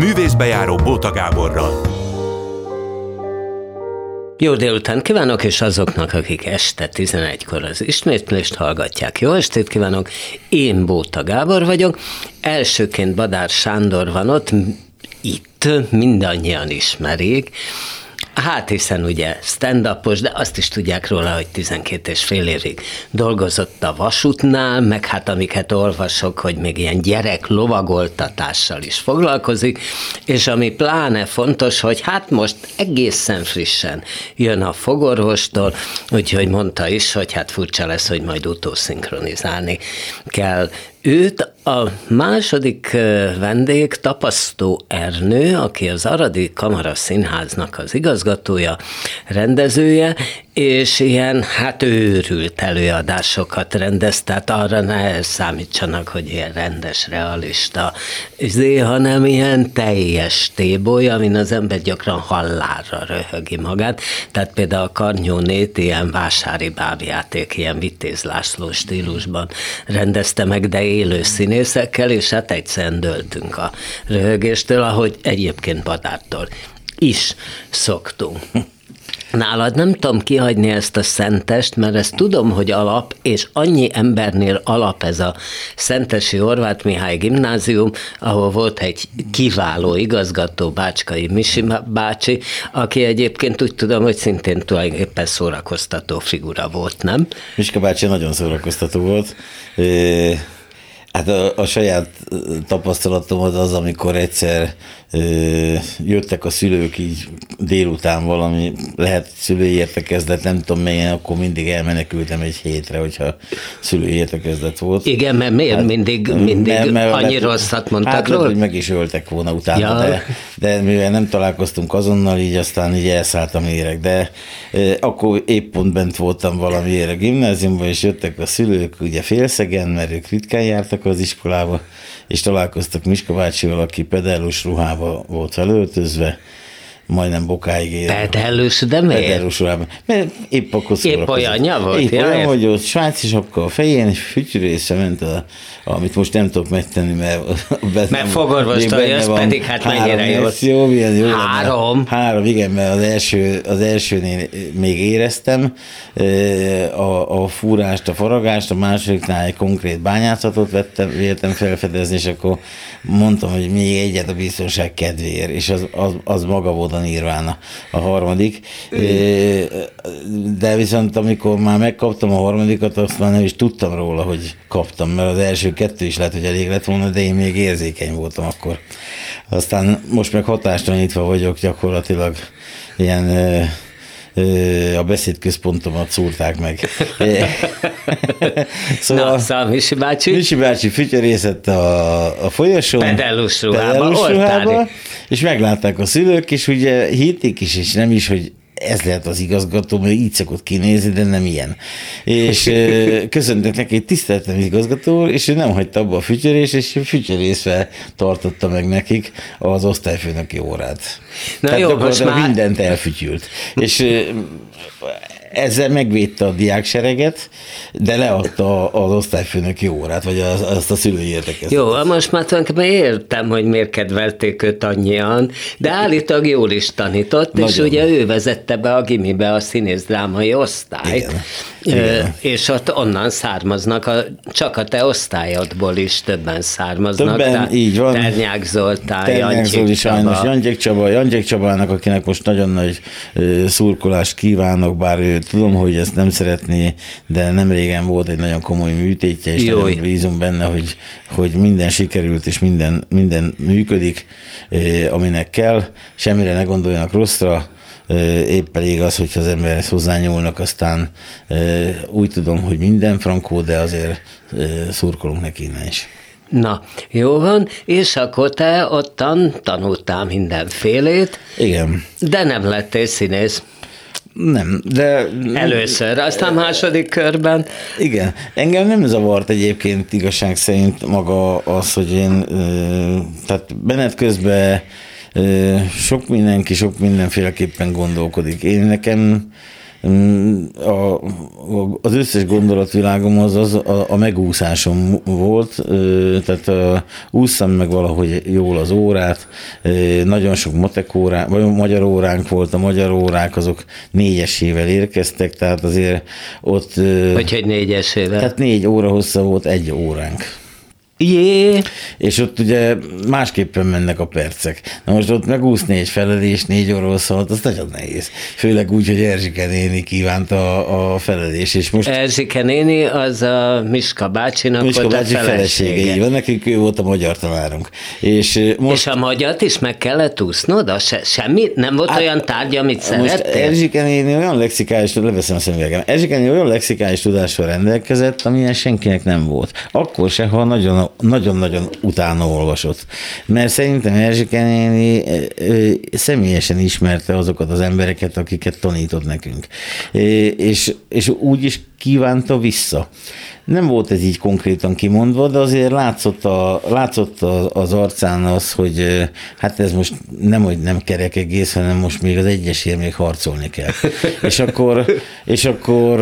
Művészbejáró Bóta Gáborral. Jó délután kívánok, és azoknak, akik este 11-kor az ismétlést hallgatják. Jó estét kívánok, én Bóta Gábor vagyok. Elsőként Badár Sándor van ott, itt mindannyian ismerik, Hát hiszen ugye stand de azt is tudják róla, hogy 12 és fél évig dolgozott a vasútnál, meg hát amiket olvasok, hogy még ilyen gyerek lovagoltatással is foglalkozik, és ami pláne fontos, hogy hát most egészen frissen jön a fogorvostól, úgyhogy mondta is, hogy hát furcsa lesz, hogy majd utószinkronizálni kell Őt a második vendég Tapasztó Ernő, aki az Aradi Kamara Színháznak az igazgatója, rendezője, és ilyen hát őrült előadásokat rendez, tehát arra ne számítsanak, hogy ilyen rendes, realista, izé, hanem ilyen teljes téboly, amin az ember gyakran hallára röhögi magát. Tehát például a Karnyónét ilyen vásári bábjáték, ilyen Vitéz László stílusban rendezte meg, de élő színészekkel, és hát egyszerűen döltünk a röhögéstől, ahogy egyébként Badártól is szoktunk. Nálad nem tudom kihagyni ezt a szentest, mert ezt tudom, hogy alap, és annyi embernél alap ez a Szentesi Horváth Mihály gimnázium, ahol volt egy kiváló igazgató, Bácskai Misi bácsi, aki egyébként úgy tudom, hogy szintén tulajdonképpen szórakoztató figura volt, nem? Miska bácsi nagyon szórakoztató volt. Hát a, a saját tapasztalatom az az, amikor egyszer ö, jöttek a szülők így délután valami, lehet szülői értekezlet, nem tudom melyen, akkor mindig elmenekültem egy hétre, hogyha szülői értekezlet volt. Igen, mert miért hát, mindig, mindig mert, mert annyi lett, rosszat mondtak hát, róla? hogy meg is öltek volna utána, ja. de, de mivel nem találkoztunk azonnal, így aztán így elszálltam érek, de ö, akkor épp pont bent voltam valamiért a gimnáziumban, és jöttek a szülők, ugye félszegen, mert ők ritkán jártak az iskolába, és találkoztak Miska bácsival, aki pedellus ruhába volt felöltözve, majdnem bokáig ér. Pedellus, de miért? Pedellus ruhában. Mert épp akkor Épp olyanja volt? Épp olyan, hogy ott svájci sapka a fején, és fütyűrésze ment, a, amit most nem tudok megtenni, mert... Mert fogorvostal jössz, pedig hát mennyire jó. Jó, milyen jó Három? Lenne. Három, igen, mert az, első, az elsőnél még éreztem a, a fúrást, a faragást, a másodiknál egy konkrét bányászatot vettem, véltem felfedezni, és akkor mondtam, hogy még egyet a biztonság kedvéért, és az, az, az maga volt a nirvána a harmadik. De viszont amikor már megkaptam a harmadikat, azt már nem is tudtam róla, hogy kaptam, mert az első kettő is lehet, hogy elég lett volna, de én még érzékeny voltam akkor. Aztán most meg hatástalanítva vagyok gyakorlatilag ilyen a beszédközpontomat szúrták meg. szóval Na, szóval Misi bácsi? Misi bácsi fütyörészett a, a folyosón. Pedellus ruhába, ruhába és meglátták a szülők, és ugye hitték is, és nem is, hogy ez lehet az igazgató, mert így szokott kinézni, de nem ilyen. És köszöntek neki, hogy tiszteltem igazgató, és ő nem hagyta abba a fütyörés, és fütyörészve tartotta meg nekik az osztályfőnöki órát. Na Tehát jó, most már... mindent elfütyült. És ezzel megvédte a diáksereget, de leadta az osztályfőnöki órát, vagy az, azt a szülői értekeztet. Jó, most már tulajdonképpen értem, hogy miért kedvelték őt annyian, de állítólag jól is tanított, Nagyon. és ugye ő vezette be a gimibe a színész-drámai osztályt. Igen. Igen. És ott onnan származnak, a, csak a te osztályodból is többen származnak. Többen, így van. Ternyák Zoltán, Ternyák Zoli, sajnos Jangyek Csaba, Jangyek Csabának, akinek most nagyon nagy szurkolást kívánok, bár ő tudom, hogy ezt nem szeretné, de nem régen volt egy nagyon komoly műtétje, és Jó. nagyon bízom benne, hogy, hogy minden sikerült, és minden, minden működik, aminek kell. Semmire ne gondoljanak rosszra, épp elég az, hogyha az emberhez hozzányúlnak, aztán úgy tudom, hogy minden frankó, de azért szurkolunk neki innen is. Na, jó van, és akkor te ottan tanultál mindenfélét. Igen. De nem lettél színész. Nem, de... Először, aztán második körben. Igen. Engem nem zavart egyébként igazság szerint maga az, hogy én, tehát benet közben sok mindenki sok mindenféleképpen gondolkodik. Én nekem mm, a, az összes gondolatvilágom az, az a, a megúszásom volt, tehát a, meg valahogy jól az órát, nagyon sok matek óránk, vagy magyar óránk volt, a magyar órák azok négyesével érkeztek, tehát azért ott... Hogy, hogy négyesével? Tehát négy óra hossza volt egy óránk. Jé. És ott ugye másképpen mennek a percek. Na most ott megúszni egy felelés négy óra szólt, az nagyon nehéz. Főleg úgy, hogy Erzsike néni kívánta a, a felelés. És most... Erzsike néni az a Miska bácsinak Miska volt bácsi a felesége. felesége. Így van, nekünk ő volt a magyar tanárunk. És most... És a magyart is meg kellett úsznod? A se, semmi? Nem volt hát, olyan tárgy, amit szerettél? Erzsike néni olyan lexikális, leveszem a szemüvegem, Erzsike néni olyan lexikális tudással rendelkezett, amilyen senkinek nem volt. Akkor se, ha nagyon nagyon-nagyon utána olvasott. Mert szerintem Erzsike néni személyesen ismerte azokat az embereket, akiket tanított nekünk. És, és úgy is kívánta vissza. Nem volt ez így konkrétan kimondva, de azért látszott, a, látszott az arcán az, hogy hát ez most nem, hogy nem kerek egész, hanem most még az egyesért még harcolni kell. és akkor, és akkor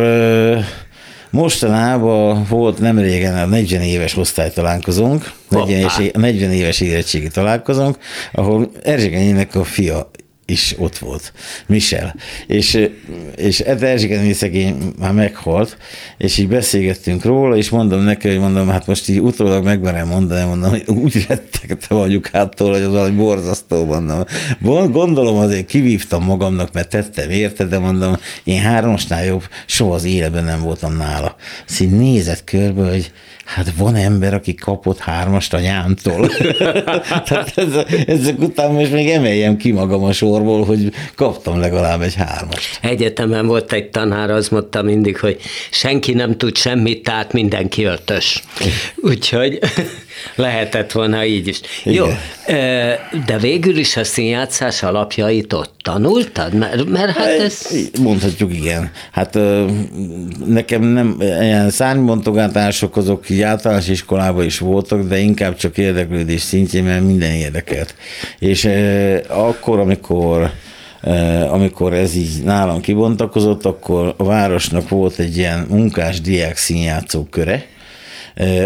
Mostanában volt nem régen a 40 éves osztálytalálkozónk, 40 éves, 40 éves érettségi találkozónk, ahol Erzsékenyének a fia is ott volt, Michel. És, és Ed Erzsiken szegény már meghalt, és így beszélgettünk róla, és mondom neki, hogy mondom, hát most így utólag megmerem mondani, mondom, hogy úgy rettegtem anyukától, hogy az valami borzasztó, mondom. Gondolom azért kivívtam magamnak, mert tettem érte, de mondom, én háromsnál jobb, soha az életben nem voltam nála. Szóval nézett körbe, hogy hát van ember, aki kapott hármast anyámtól. Tehát ez, ezek után most még emeljem ki magam a sorból, hogy kaptam legalább egy hármast. Egyetemen volt egy tanár, az mondta mindig, hogy senki nem tud semmit, tehát mindenki ötös. Úgyhogy lehetett volna így is. Igen. Jó, de végül is a színjátszás alapjait ott tanultad? Mert, mert hát ez... Mondhatjuk, igen. Hát nekem nem ilyen szárnybontogatások azok így általános iskolában is voltak, de inkább csak érdeklődés szintjén, mert minden érdekelt. És akkor, amikor amikor ez így nálam kibontakozott, akkor a városnak volt egy ilyen munkás-diák színjátszó köre,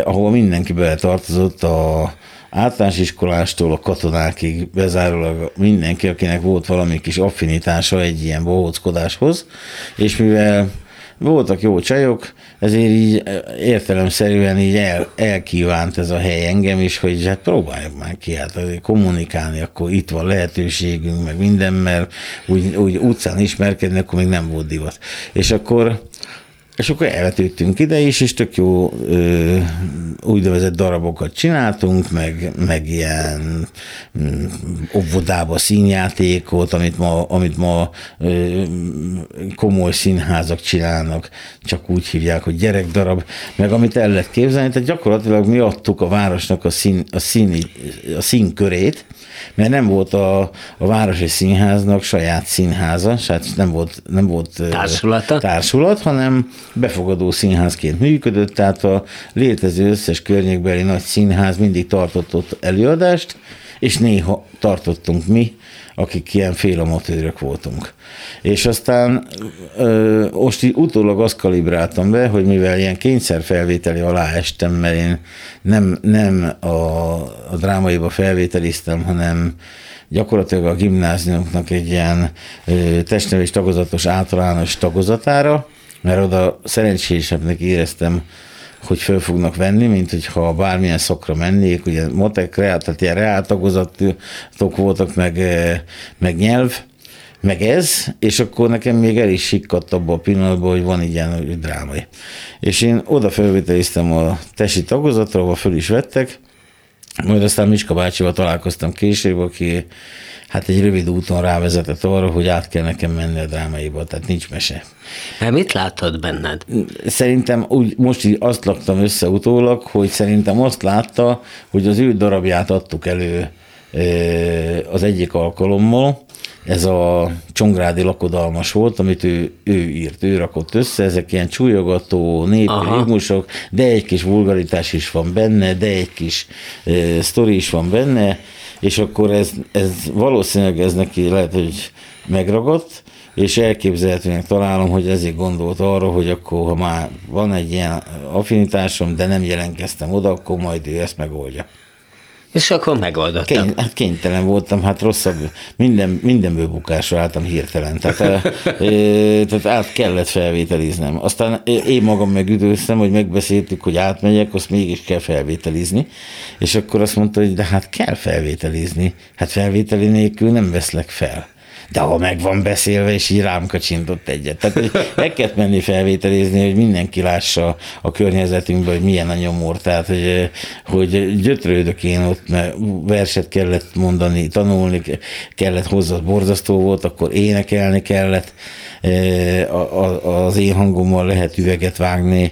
ahol mindenki beletartozott a általános iskolástól a katonákig bezárólag mindenki, akinek volt valami kis affinitása egy ilyen bohóckodáshoz, és mivel voltak jó csajok, ezért így értelemszerűen így el, elkívánt ez a hely engem is, hogy hát próbáljuk már ki, hát kommunikálni, akkor itt van lehetőségünk, meg minden, mert úgy, úgy utcán ismerkedni, akkor még nem volt divat. És akkor és akkor elvetődtünk ide is, és tök jó ö, úgynevezett darabokat csináltunk, meg, meg ilyen mm, óvodába színjátékot, amit ma, amit ma ö, komoly színházak csinálnak, csak úgy hívják, hogy gyerekdarab, meg amit el lehet képzelni, tehát gyakorlatilag mi adtuk a városnak a, szín, a, szín, a színkörét, mert nem volt a, a Városi Színháznak saját színháza, tehát nem volt, nem volt Társulata? társulat, hanem befogadó színházként működött, tehát a létező összes környékbeli nagy színház mindig tartott ott előadást, és néha tartottunk mi, akik ilyen félamatőrök voltunk. És aztán ö, most utólag azt kalibráltam be, hogy mivel ilyen kényszerfelvételi alá estem, mert én nem, nem a, a drámaiba felvételiztem, hanem gyakorlatilag a gimnáziumoknak egy ilyen ö, testnevelés tagozatos általános tagozatára, mert oda szerencsésebbnek éreztem, hogy föl fognak venni, mint hogyha bármilyen szokra mennék, ugye motek, reál, tehát ilyen reál tagozatok voltak, meg, eh, meg nyelv, meg ez, és akkor nekem még el is sikkadt abban a pillanatban, hogy van ilyen hogy drámai. És én oda felvételiztem a tesi tagozatra, ahol föl is vettek, majd aztán Miska bácsival találkoztam később, aki hát egy rövid úton rávezetett arra, hogy át kell nekem menni a drámaiba, tehát nincs mese. Hát mit látod benned? Szerintem úgy, most így azt laktam össze utólag, hogy szerintem azt látta, hogy az ő darabját adtuk elő az egyik alkalommal, ez a Csongrádi lakodalmas volt, amit ő, ő írt, ő rakott össze, ezek ilyen csúlyogató népi ritmusok, de egy kis vulgaritás is van benne, de egy kis e, sztori is van benne, és akkor ez, ez valószínűleg ez neki lehet, hogy megragadt, és elképzelhetőnek találom, hogy ezért gondolt arra, hogy akkor, ha már van egy ilyen affinitásom, de nem jelentkeztem oda, akkor majd ő ezt megoldja. És akkor megoldottam. Kény, hát kénytelen voltam, hát rosszabb, minden, mindenből bukásra álltam hirtelen. Tehát, e, tehát át kellett felvételiznem. Aztán én magam megüdőztem, hogy megbeszéltük, hogy átmegyek, azt mégis kell felvételizni. És akkor azt mondta, hogy de hát kell felvételizni. Hát felvételi nélkül nem veszlek fel de ha meg van beszélve, és így rám kacsintott egyet. Tehát hogy meg kellett menni felvételizni, hogy mindenki lássa a környezetünkben, hogy milyen a nyomor. Tehát, hogy, hogy gyötrődök én ott, mert verset kellett mondani, tanulni kellett hozzá, borzasztó volt, akkor énekelni kellett az én hangommal lehet üveget vágni,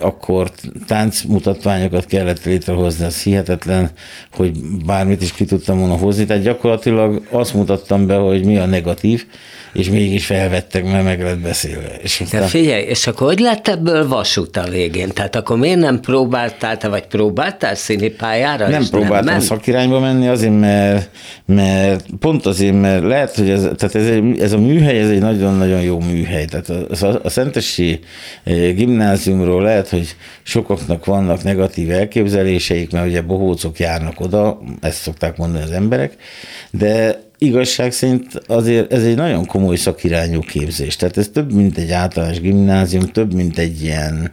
akkor táncmutatványokat kellett létrehozni, az hihetetlen, hogy bármit is ki tudtam volna hozni. Tehát gyakorlatilag azt mutattam be, hogy mi a negatív, és mégis felvettek, mert meg lett beszélve. És aztán... De figyelj, és akkor hogy lett ebből vasút a végén? Tehát akkor miért nem próbáltál, te vagy próbáltál színipályára? Nem próbáltam nem szakirányba menni, azért, mert, mert pont azért, mert lehet, hogy ez, tehát ez, ez a műhely, ez egy nagyon-nagyon jó műhely. Tehát a, a, a Szentesi eh, gimnáziumról lehet, hogy sokaknak vannak negatív elképzeléseik, mert ugye bohócok járnak oda, ezt szokták mondani az emberek, de igazság szerint azért ez egy nagyon komoly szakirányú képzés. Tehát ez több, mint egy általános gimnázium, több, mint egy ilyen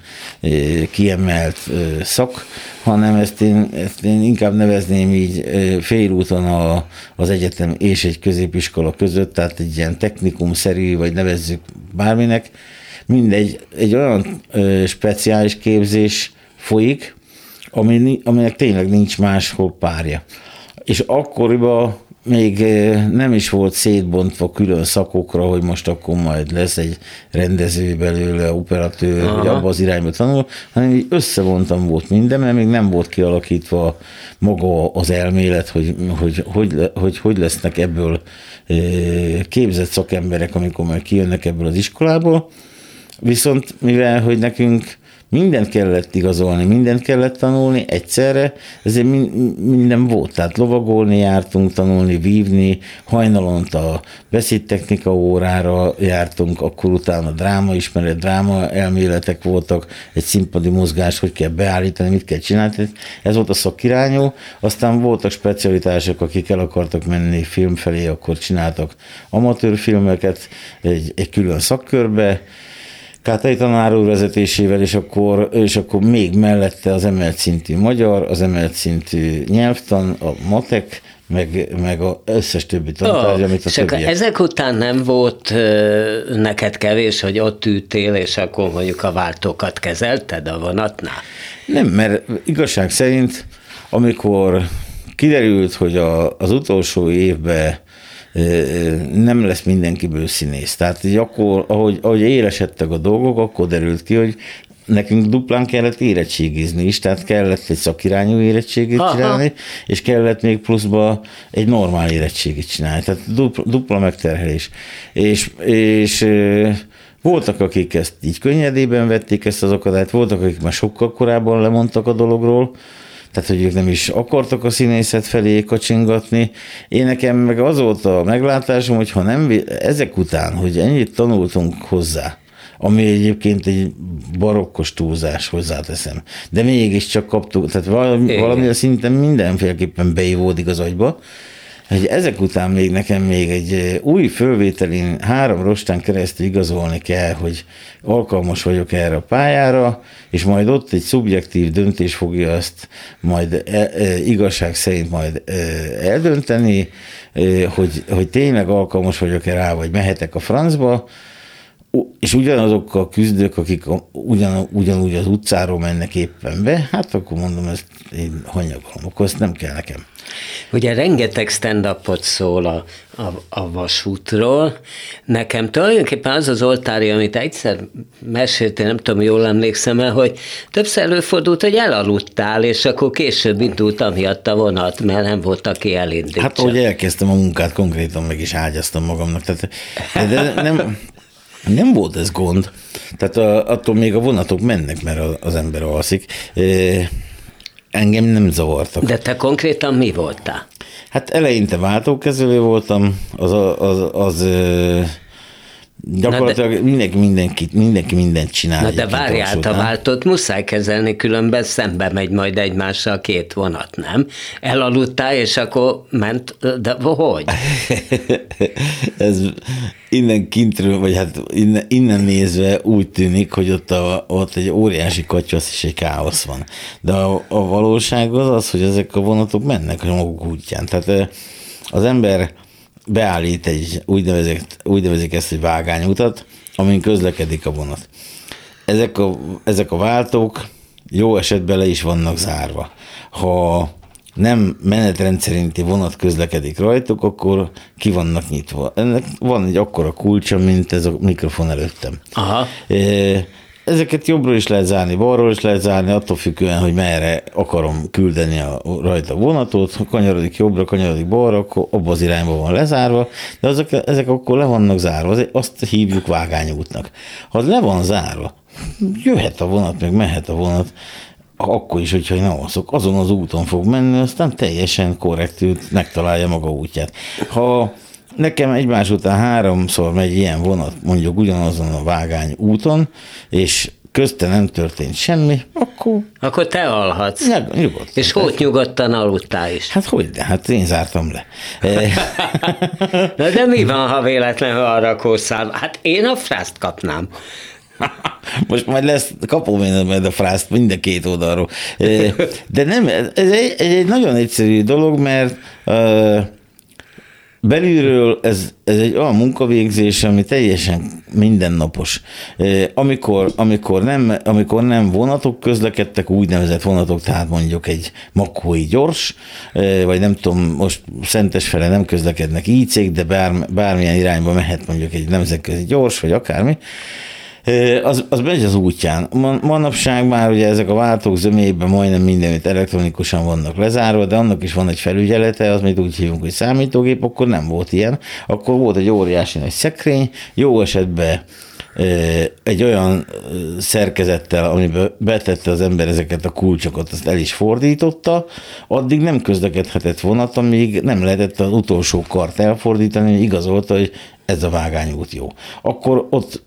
kiemelt szak, hanem ezt én, ezt én inkább nevezném így félúton a, az egyetem és egy középiskola között, tehát egy ilyen technikum-szerű, vagy nevezzük bárminek, mindegy, egy olyan speciális képzés folyik, ami, aminek tényleg nincs máshol párja. És akkoriban még nem is volt szétbontva külön szakokra, hogy most akkor majd lesz egy rendező belőle, operatőr, Aha. hogy abba az irányba tanul, hanem így összevontam volt minden, mert még nem volt kialakítva maga az elmélet, hogy hogy, hogy, hogy, hogy lesznek ebből képzett szakemberek, amikor majd kijönnek ebből az iskolából. Viszont mivel, hogy nekünk mindent kellett igazolni, mindent kellett tanulni egyszerre, ezért minden volt. Tehát lovagolni jártunk, tanulni, vívni, hajnalonta beszédtechnika órára jártunk, akkor utána dráma ismeret, dráma elméletek voltak, egy színpadi mozgás, hogy kell beállítani, mit kell csinálni. Ez volt a szakirányú, aztán voltak specialitások, akik el akartak menni film felé, akkor csináltak amatőrfilmeket egy, egy külön szakkörbe, Kátai tanár úr vezetésével, és akkor, és akkor még mellette az emelt szintű magyar, az emelt szintű nyelvtan, a matek, meg, meg az összes többi tantárgy, oh, amit a többiek. Ezek után nem volt neked kevés, hogy ott ültél, és akkor mondjuk a váltókat kezelted a vonatnál? Nem, mert igazság szerint, amikor kiderült, hogy a, az utolsó évben nem lesz mindenkiből színész. Tehát így akkor, ahogy, ahogy élesedtek a dolgok, akkor derült ki, hogy nekünk duplán kellett érettségizni is, tehát kellett egy szakirányú érettségét Aha. csinálni, és kellett még pluszba egy normál érettségét csinálni, tehát dupla, dupla megterhelés. És, és voltak, akik ezt így könnyedében vették ezt az akadályt, voltak, akik már sokkal korábban lemondtak a dologról, tehát hogy ők nem is akartak a színészet felé kacsingatni. Én nekem meg az volt a meglátásom, hogy ha nem, ezek után, hogy ennyit tanultunk hozzá, ami egyébként egy barokkos túlzás, hozzáteszem. De mégiscsak kaptuk, tehát valami, valami szinten mindenféleképpen beivódik az agyba, hogy ezek után még nekem még egy új fölvételin három rostán keresztül igazolni kell, hogy alkalmas vagyok erre a pályára, és majd ott egy szubjektív döntés fogja azt majd e, e, igazság szerint majd e, eldönteni, e, hogy, hogy tényleg alkalmas vagyok-e rá, vagy mehetek a francba, és ugyanazokkal küzdök, akik ugyan, ugyanúgy az utcáról mennek éppen be, hát akkor mondom, ezt én hanyagolom, akkor ezt nem kell nekem. Ugye rengeteg stand szól a, a, a vasútról. Nekem tulajdonképpen az az oltári, amit egyszer meséltél, nem tudom, jól emlékszem el, hogy többször előfordult, hogy elaludtál, és akkor később indult miatt a vonat, mert nem volt, aki elindítsa. Hát, hogy elkezdtem a munkát, konkrétan meg is ágyaztam magamnak. Tehát, de nem, nem volt ez gond. Tehát a, attól még a vonatok mennek, mert az ember alszik engem nem zavartak. De te konkrétan mi voltál? Hát eleinte váltókezelő voltam, az, az, az, az Gyakorlatilag de, mindenki, mindenki, mindenki mindent csinál. Na de várjál, a váltót muszáj kezelni, különben szembe megy majd egymással két vonat, nem? Elaludtál, és akkor ment, de hogy? Ez innen kintről, vagy hát innen, innen nézve úgy tűnik, hogy ott, a, ott egy óriási kacsasz és egy káosz van. De a, a valóság az az, hogy ezek a vonatok mennek a maguk útján. Tehát az ember beállít egy úgynevezett, úgynevezik ezt egy vágányutat, amin közlekedik a vonat. Ezek a, ezek a váltók jó esetben le is vannak zárva. Ha nem menetrend szerinti vonat közlekedik rajtuk, akkor ki vannak nyitva. Ennek van egy akkora kulcsa, mint ez a mikrofon előttem. Aha. E, Ezeket jobbról is lehet zárni, balról is lehet zárni, attól függően, hogy merre akarom küldeni a, rajta vonatot, ha kanyarodik jobbra, kanyarodik balra, akkor abban az irányba van lezárva, de azok, ezek akkor le vannak zárva, azt hívjuk vágányútnak. Ha le van zárva, jöhet a vonat, meg mehet a vonat, akkor is, hogyha nem alszok, azon az úton fog menni, aztán teljesen korrektül megtalálja maga útját. Ha nekem egymás után háromszor megy ilyen vonat, mondjuk ugyanazon a vágány úton, és közte nem történt semmi, akkor... Akkor te alhatsz. Ne, nyugodtan. És hogy nyugodtan aludtál is? Hát hogy, de hát én zártam le. Na de mi van, ha véletlenül arra kószál? Hát én a frászt kapnám. Most majd lesz, kapom én majd a frászt mind a két oldalról. De nem, ez egy, egy nagyon egyszerű dolog, mert Belülről ez, ez egy olyan munkavégzés, ami teljesen mindennapos. Amikor, amikor, nem, amikor nem vonatok közlekedtek, úgynevezett vonatok, tehát mondjuk egy makói gyors, vagy nem tudom, most Szentesfele nem közlekednek ícék, de bár, bármilyen irányba mehet mondjuk egy nemzetközi gyors, vagy akármi, az, az megy az útján. Manapság már ugye ezek a váltók zömében majdnem mindenütt elektronikusan vannak lezárva, de annak is van egy felügyelete, az mit úgy hívunk, hogy számítógép, akkor nem volt ilyen. Akkor volt egy óriási nagy szekrény, jó esetben egy olyan szerkezettel, amiben betette az ember ezeket a kulcsokat, azt el is fordította, addig nem közlekedhetett vonat, amíg nem lehetett az utolsó kart elfordítani, igazolta, hogy ez a vágányút jó. Akkor ott,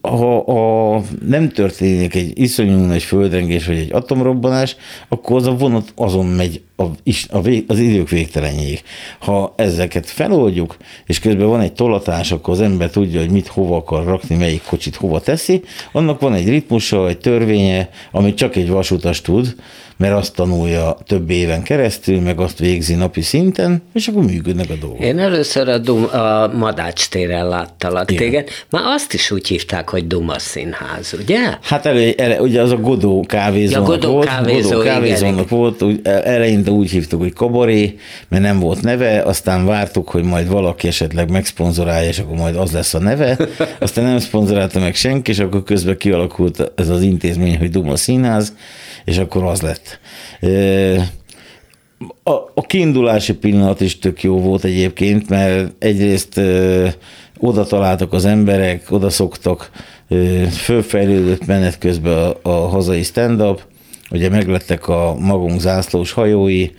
ha, ha nem történik egy iszonyú nagy földrengés, vagy egy atomrobbanás, akkor az a vonat azon megy a, a az idők végtelenjéig. Ha ezeket feloldjuk, és közben van egy tolatás, akkor az ember tudja, hogy mit hova akar rakni, melyik kocsit hova teszi, annak van egy ritmusa, egy törvénye, amit csak egy vasutas tud, mert azt tanulja több éven keresztül, meg azt végzi napi szinten, és akkor működnek a dolgok. Én először a, Dum, a Madács téren láttalak Igen. téged. Már azt is úgy hívták, hogy Duma Színház, ugye? Hát elő, elő, ugye az a Godó kávézónak ja, Godó volt. Kávézó, Godó kávézónak igen, volt, úgy, eleinte úgy hívtuk, hogy Kabaré, mert nem volt neve, aztán vártuk, hogy majd valaki esetleg megszponzorálja, és akkor majd az lesz a neve. Aztán nem szponzorálta meg senki, és akkor közben kialakult ez az intézmény, hogy Duma Színház, és akkor az lett. A, a kiindulási pillanat is tök jó volt egyébként, mert egyrészt oda találtak az emberek, oda szoktak, fölfejlődött menet közben a, a hazai stand-up, ugye meglettek a magunk zászlós hajói,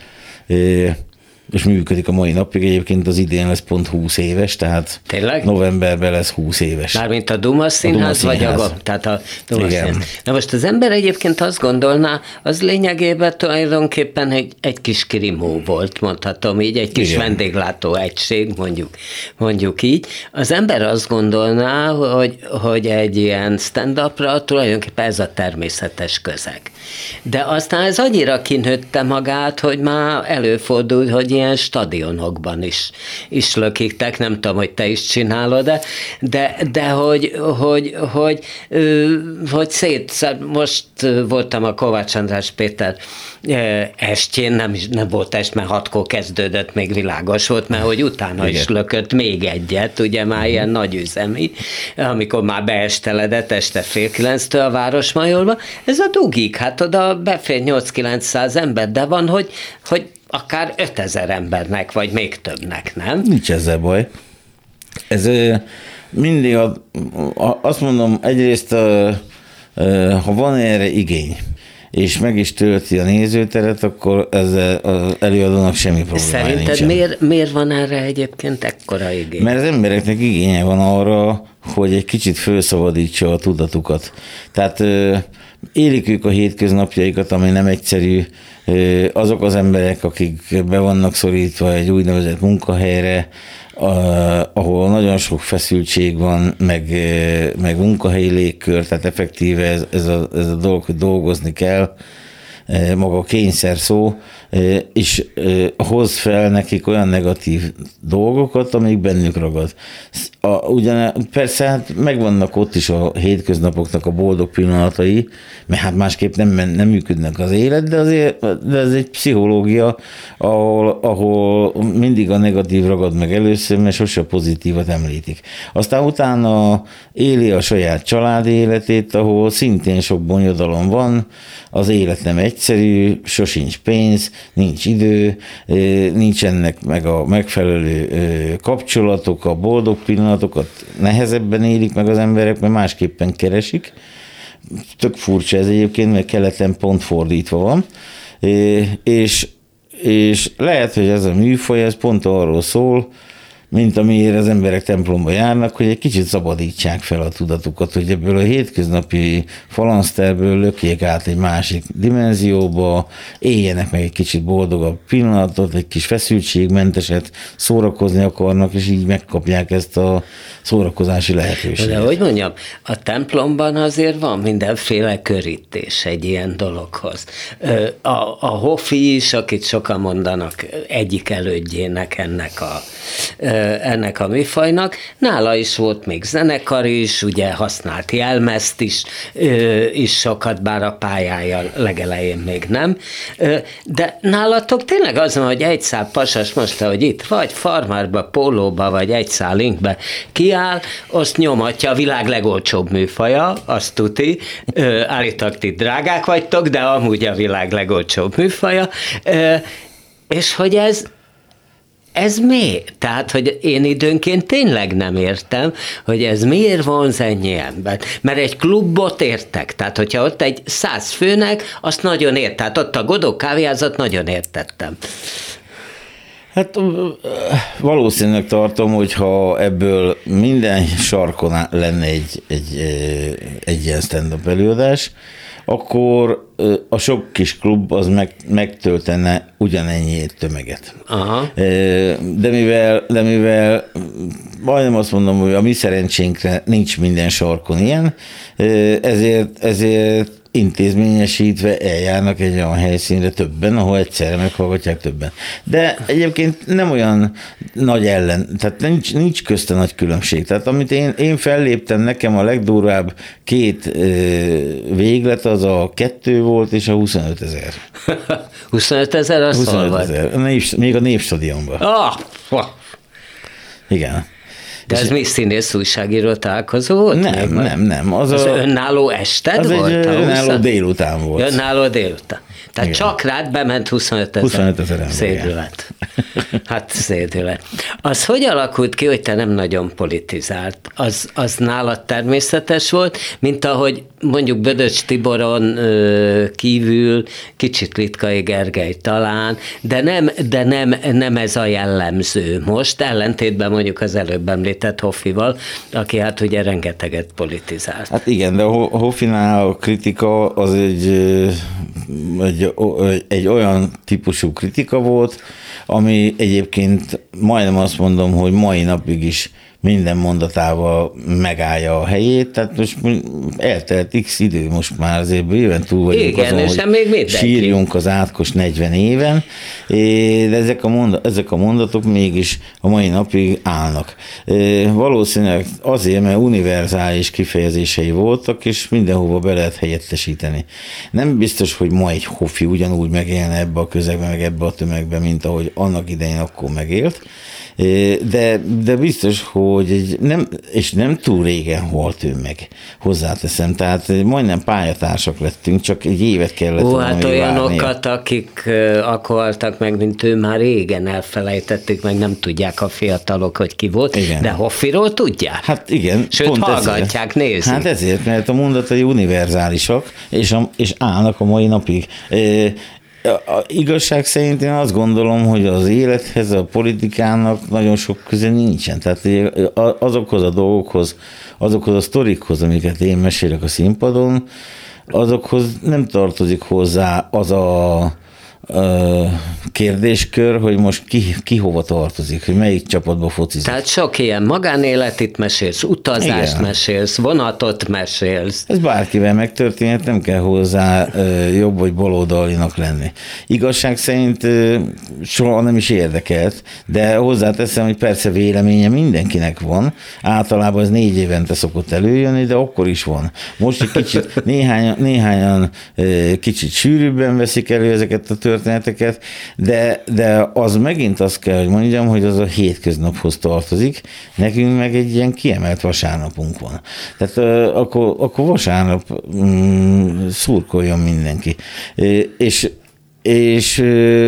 és működik a mai napig. Egyébként az idén lesz pont 20 éves, tehát Tényleg? novemberben lesz 20 éves. Mármint a Duma Színház, a Duma Színház. vagy a, tehát a Duma Igen. Színház. Na most az ember egyébként azt gondolná, az lényegében tulajdonképpen egy, egy kis krimó volt, mondhatom így, egy kis Igen. vendéglátó egység, mondjuk, mondjuk így. Az ember azt gondolná, hogy, hogy egy ilyen stand-upra tulajdonképpen ez a természetes közeg. De aztán ez annyira kinőtte magát, hogy már előfordult, hogy ilyen stadionokban is, is lökiktek, nem tudom, hogy te is csinálod de, de, hogy, hogy, hogy, hogy szét, most voltam a Kovács András Péter estjén, nem, nem volt est, mert hatkor kezdődött, még világos volt, mert hogy utána Igen. is lökött még egyet, ugye már ilyen nagy üzemi, amikor már beesteledett este fél kilenctől a Városmajorba, ez a dugik, hát oda befér 8-900 ember, de van, hogy, hogy akár 5000 embernek, vagy még többnek, nem? Nincs ezzel baj. Ez mindig, a, a, azt mondom, egyrészt, ha van erre igény, és meg is tölti a nézőteret, akkor ezzel az előadónak semmi problémája Szerinted nincsen. miért, miért van erre egyébként ekkora igény? Mert az embereknek igénye van arra, hogy egy kicsit felszabadítsa a tudatukat. Tehát élik ők a hétköznapjaikat, ami nem egyszerű. Azok az emberek, akik be vannak szorítva egy úgynevezett munkahelyre, ahol nagyon sok feszültség van, meg, meg munkahelyi légkör, tehát effektíve ez, ez, a, ez a dolog, hogy dolgozni kell, maga a kényszer szó, és hoz fel nekik olyan negatív dolgokat, amik bennük ragad. A, ugyan, persze hát megvannak ott is a hétköznapoknak a boldog pillanatai, mert hát másképp nem, nem működnek az élet, de azért de ez egy pszichológia, ahol, ahol mindig a negatív ragad meg először, mert sose a pozitívat említik. Aztán utána éli a saját családi életét, ahol szintén sok bonyodalom van, az élet nem egyszerű, sosincs pénz, nincs idő, nincsenek meg a megfelelő kapcsolatok, a boldog pillanatokat nehezebben élik meg az emberek, mert másképpen keresik. Tök furcsa ez egyébként, mert keleten pont fordítva van. És, és lehet, hogy ez a műfaj, ez pont arról szól, mint amiért az emberek templomba járnak, hogy egy kicsit szabadítsák fel a tudatukat, hogy ebből a hétköznapi falanszterből lökjék át egy másik dimenzióba, éljenek meg egy kicsit boldogabb pillanatot, egy kis feszültségmenteset, szórakozni akarnak, és így megkapják ezt a szórakozási De lehetőséget. hogy mondjam, a templomban azért van mindenféle körítés egy ilyen dologhoz. A, a Hoffi is, akit sokan mondanak egyik elődjének ennek a, ennek a műfajnak, nála is volt még zenekar is, ugye használt jelmezt is, ö, is sokat, bár a pályája legelején még nem. Ö, De nálatok tényleg az van, hogy egy szál pasas most, hogy itt vagy farmárba, pólóba, vagy egy szál linkbe kiáll, azt nyomatja a világ legolcsóbb műfaja, azt tuti. Ö, Állítólag ti drágák vagytok, de amúgy a világ legolcsóbb műfaja. És hogy ez, ez mi? Tehát, hogy én időnként tényleg nem értem, hogy ez miért vonz ennyi ember. Mert egy klubot értek. Tehát, hogyha ott egy száz főnek, azt nagyon ért. Tehát ott a Godó kávéházat nagyon értettem. Hát valószínűleg tartom, hogy ha ebből minden sarkon lenne egy, egy, egy ilyen stand-up előadás, akkor a sok kis klub az meg, megtöltene ugyanennyi tömeget. Aha. De mivel, de mivel majdnem azt mondom, hogy a mi szerencsénkre nincs minden sarkon ilyen, ezért, ezért intézményesítve eljárnak egy olyan helyszínre többen, ahol egyszerre meghallgatják többen. De egyébként nem olyan nagy ellen, tehát nincs, nincs közte nagy különbség. Tehát amit én, én felléptem, nekem a legdurvább két ö, véglet az a kettő volt, és a 25 ezer. 25 ezer, az hol 25 volt? ezer. A nép, még a Népstadionban. Ah, ah. Igen. de ez mi színész újságíró találkozó volt? Nem, még? nem, nem. Az, Az a, önálló ested az volt? egy a önálló 20? délután volt. Önálló délután. Tehát Igen. csak rád bement 25 ezer. 25 ezer ember, Szédület. Hát szédület. Az hogy alakult ki, hogy te nem nagyon politizált? Az, az nálad természetes volt, mint ahogy mondjuk Bödöcs Tiboron ö, kívül, kicsit Litkai Gergely talán, de nem, de nem, nem ez a jellemző most, ellentétben mondjuk az előbb említett Hoffival, aki hát ugye rengeteget politizált. Hát igen, de a Ho- Hoffinál a kritika az egy, ö, egy, egy olyan típusú kritika volt, ami egyébként majdnem azt mondom, hogy mai napig is minden mondatával megállja a helyét, tehát most eltelt x idő, most már azért bőven túl vagyunk Igen, azon, és hogy még mindenki. sírjunk az átkos 40 éven, de ezek a, monda, ezek a mondatok mégis a mai napig állnak. Valószínűleg azért, mert univerzális kifejezései voltak, és mindenhova be lehet helyettesíteni. Nem biztos, hogy ma egy hofi ugyanúgy megélne ebbe a közegbe, meg ebbe a tömegbe, mint ahogy annak idején akkor megélt. De, de biztos, hogy egy nem, és nem túl régen halt ő meg, hozzáteszem. Tehát majdnem pályatársak lettünk, csak egy évet kellett Ó, hát olyanokat, várnia. akik akkor haltak meg, mint ő, már régen elfelejtettük, meg nem tudják a fiatalok, hogy ki volt, igen. de Hoffiról tudják. Hát igen. Sőt, pont hallgatják, ezért. nézik. Hát ezért, mert a mondatai univerzálisak, és, a, és állnak a mai napig. A igazság szerint én azt gondolom, hogy az élethez, a politikának nagyon sok köze nincsen. Tehát azokhoz a dolgokhoz, azokhoz a sztorikhoz, amiket én mesélek a színpadon, azokhoz nem tartozik hozzá az a kérdéskör, hogy most ki, ki hova tartozik, hogy melyik csapatba focizik. Tehát sok ilyen magánéletit mesélsz, utazást Igen. mesélsz, vonatot mesélsz. Ez bárkivel megtörténhet, nem kell hozzá jobb vagy baloldalinak lenni. Igazság szerint soha nem is érdekelt, de hozzáteszem, hogy persze véleménye mindenkinek van. Általában ez négy évente szokott előjönni, de akkor is van. Most egy kicsit, néhány, néhányan kicsit sűrűbben veszik elő ezeket a történeteket, történeteket, de, de az megint azt kell, hogy mondjam, hogy az a hétköznaphoz tartozik, nekünk meg egy ilyen kiemelt vasárnapunk van. Tehát akkor, akkor vasárnap mm, szurkoljon mindenki. És és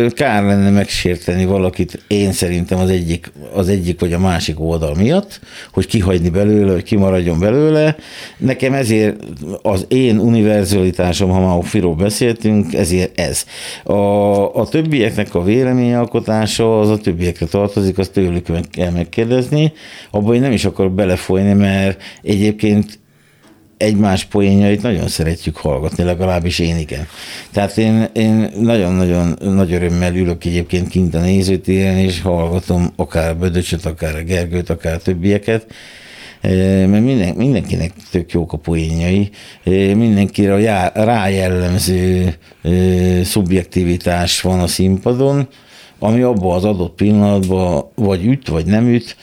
kár lenne megsérteni valakit, én szerintem az egyik, az egyik vagy a másik oldal miatt, hogy kihagyni belőle, hogy kimaradjon belőle. Nekem ezért az én univerzalitásom, ha már Firól beszéltünk, ezért ez. A, a többieknek a véleményalkotása az a többiekre tartozik, azt tőlük meg kell megkérdezni. Abban én nem is akarok belefolyni, mert egyébként egymás poénjait nagyon szeretjük hallgatni, legalábbis én igen. Tehát én, én nagyon-nagyon nagy örömmel ülök egyébként kint a nézőtéren, és hallgatom akár a Bödöcsöt, akár a Gergőt, akár a többieket, e, mert minden, mindenkinek tök jók a poénjai, e, mindenkire a rájellemző e, szubjektivitás van a színpadon, ami abban az adott pillanatban vagy üt, vagy nem üt,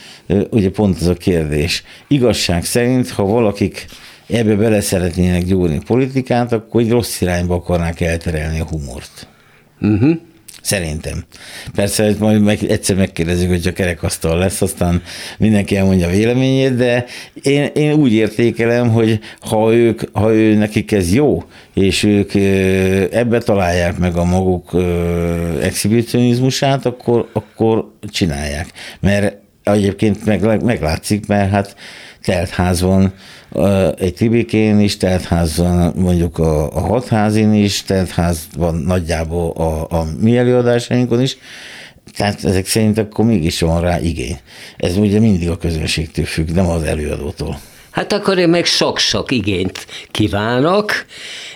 ugye pont ez a kérdés. Igazság szerint, ha valakik ebbe bele szeretnének gyúrni politikát, akkor egy rossz irányba akarnák elterelni a humort. Uh-huh. Szerintem. Persze majd meg, egyszer megkérdezzük, hogy a kerekasztal lesz, aztán mindenki elmondja a véleményét, de én, én úgy értékelem, hogy ha ők, ha ő nekik ez jó, és ők ebbe találják meg a maguk exhibicionizmusát, akkor, akkor csinálják. Mert egyébként meg, meglátszik, mert hát teltház van, egy Tibikén is, teltház van mondjuk a, a hatházin is, teltház van nagyjából a, a mi előadásainkon is, tehát ezek szerint akkor mégis van rá igény. Ez ugye mindig a közönségtől függ, nem az előadótól. Hát akkor én még sok-sok igényt kívánok,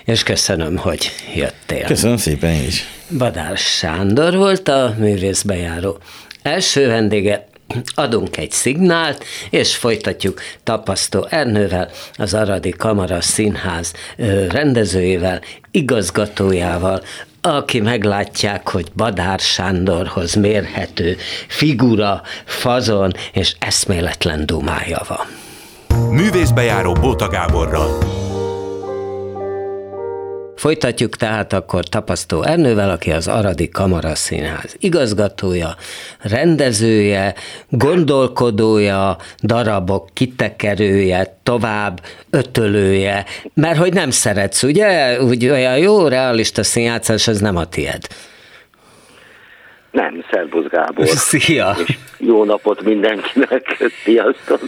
és köszönöm, hogy jöttél. Köszönöm szépen én is. Badár Sándor volt a művészbejáró első vendége, adunk egy szignált, és folytatjuk Tapasztó Ernővel, az Aradi Kamara Színház rendezőjével, igazgatójával, aki meglátják, hogy Badár Sándorhoz mérhető figura, fazon és eszméletlen dumája van. Művészbejáró Bóta Gáborral. Folytatjuk tehát akkor Tapasztó Ernővel, aki az Aradi Kamara Színház igazgatója, rendezője, gondolkodója, darabok kitekerője, tovább ötölője, mert hogy nem szeretsz, ugye? Úgy olyan jó realista színjátszás, az nem a tied. Nem, szervusz Gábor. Szia! És jó napot mindenkinek, sziasztok!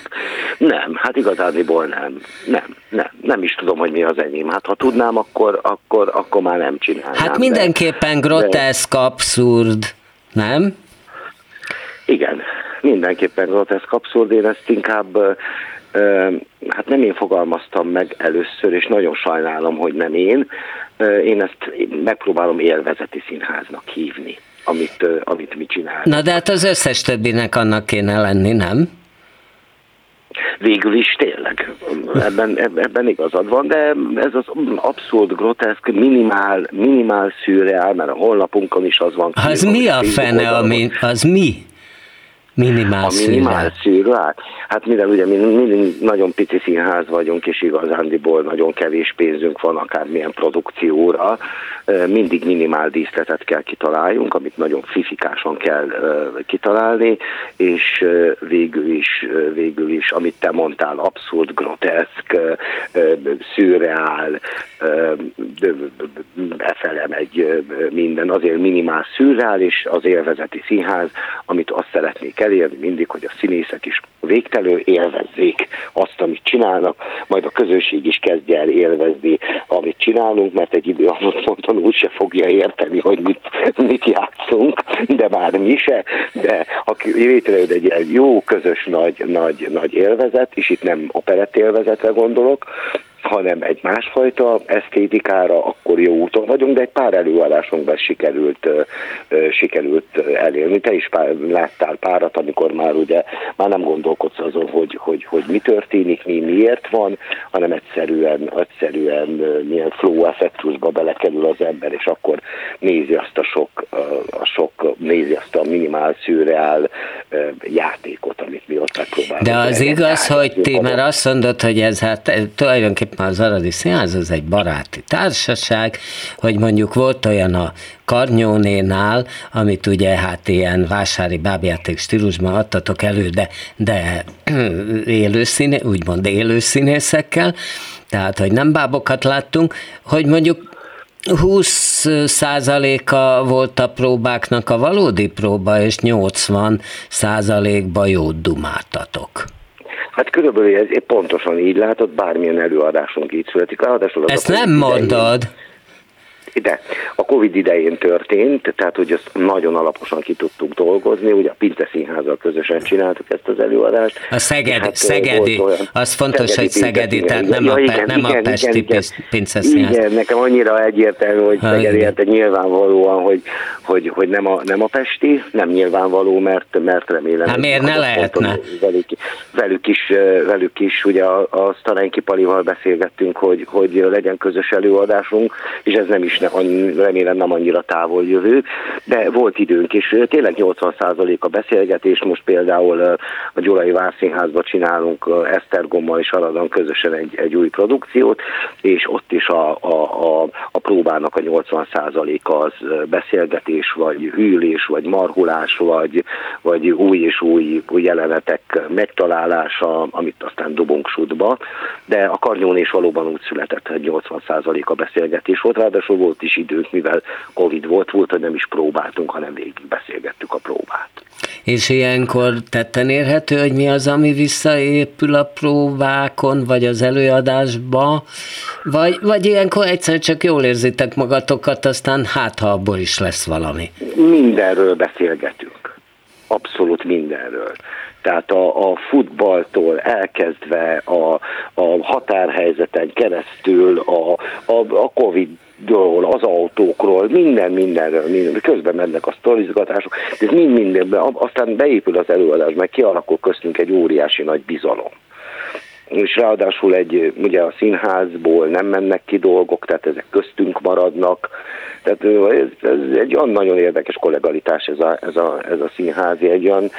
Nem, hát igazániból nem. Nem, nem. Nem is tudom, hogy mi az enyém. Hát ha tudnám, akkor, akkor, akkor már nem csinálnám. Hát mindenképpen de, groteszk, abszurd, nem? Igen, mindenképpen groteszk, abszurd. Én ezt inkább hát nem én fogalmaztam meg először, és nagyon sajnálom, hogy nem én. Én ezt megpróbálom élvezeti színháznak hívni amit, amit mi csinálunk. Na de hát az összes többinek annak kéne lenni, nem? Végül is tényleg, ebben, ebben igazad van, de ez az abszurd, groteszk, minimál, minimál szürreál, mert a honlapunkon is az van. Az mi a fene, ami, az mi? Minimál a minimál szűrrel. Hát mivel ugye mi, mi nagyon pici színház vagyunk, és igazándiból nagyon kevés pénzünk van akármilyen produkcióra, mindig minimál díszletet kell kitaláljunk, amit nagyon fifikásan kell kitalálni, és végül is, végül is, amit te mondtál, abszurd, groteszk, szürreál, befele megy minden, azért minimál szürreál, és az élvezeti színház, amit azt szeretnék elérni mindig, hogy a színészek is végtelő élvezzék azt, amit csinálnak, majd a közönség is kezdje el élvezni, amit csinálunk, mert egy idő alatt mondtam, úgyse fogja érteni, hogy mit, mit játszunk, de már mi se, de aki létrejön egy ilyen jó, közös, nagy, nagy, nagy élvezet, és itt nem operett élvezetre gondolok, hanem egy másfajta esztétikára, akkor jó úton vagyunk, de egy pár előadásunkban sikerült, sikerült elérni. Te is pár, láttál párat, amikor már ugye már nem gondolkodsz azon, hogy, hogy, hogy mi történik, mi miért van, hanem egyszerűen, egyszerűen milyen flow effektusba belekerül az ember, és akkor nézi azt a sok, a sok nézi azt a minimál szürreál játékot, amit mi ott megpróbálunk. De az igaz, hogy ti már azt mondod, hogy ez hát tulajdonképpen az Aradi Színház az egy baráti társaság, hogy mondjuk volt olyan a Karnyónénál, amit ugye hát ilyen vásári bábjáték stílusban adtatok elő, de, de élőszíné, úgymond élőszínészekkel, tehát, hogy nem bábokat láttunk, hogy mondjuk 20 százaléka volt a próbáknak a valódi próba, és 80 százalékba jót dumáltatok. Hát körülbelül ez pontosan így látod, bármilyen előadásunk így születik. Ráadásul Ezt nem mondod. Idején, de a Covid idején történt, tehát hogy ezt nagyon alaposan ki tudtuk dolgozni, ugye a Pince Színházzal közösen csináltuk ezt az előadást. A Szegedi, hát, Szegedi olyan, az fontos, szegedi, hogy Szegedi, tehát nem, ja, a, igen, nem igen, a Pesti igen, Pince Színház. Igen, nekem annyira egyértelmű, hogy ha, Szegedi, hát nyilvánvalóan, hogy, hogy, hogy nem, a, nem a Pesti, nem nyilvánvaló, mert, mert remélem. Hát miért ne lehetne? Velük, velük, is, velük is, ugye a, a Starenki Palival beszélgettünk, hogy, hogy legyen közös előadásunk, és ez nem is remélem nem annyira távol jövő, de volt időnk, és tényleg 80% a beszélgetés, most például a Gyulai Várszínházban csinálunk Esztergommal és Aradon közösen egy, egy új produkciót, és ott is a, a, a, a próbának a 80%-a az beszélgetés, vagy hűlés, vagy marhulás, vagy, vagy új és új, új jelenetek megtalálása, amit aztán dobunk sútba, de a karnyón is valóban úgy született, hogy 80% a beszélgetés volt, ráadásul volt is időnk, mivel Covid volt, volt, hogy nem is próbáltunk, hanem végig beszélgettük a próbát. És ilyenkor tetten érhető, hogy mi az, ami visszaépül a próbákon, vagy az előadásba, vagy, vagy ilyenkor egyszer csak jól érzitek magatokat, aztán hát ha abból is lesz valami. Mindenről beszélgetünk. Abszolút mindenről. Tehát a, a futballtól elkezdve a, a határhelyzeten keresztül, a, a, a Covid ról, az autókról, minden, mindenről, minden. közben mennek a sztorizgatások, ez mind mindenben, aztán beépül az előadás, meg kialakul köztünk egy óriási nagy bizalom és ráadásul egy, ugye a színházból nem mennek ki dolgok, tehát ezek köztünk maradnak, tehát ez, ez egy olyan nagyon érdekes kollegalitás ez a, ez a, ez a színházi, egy olyan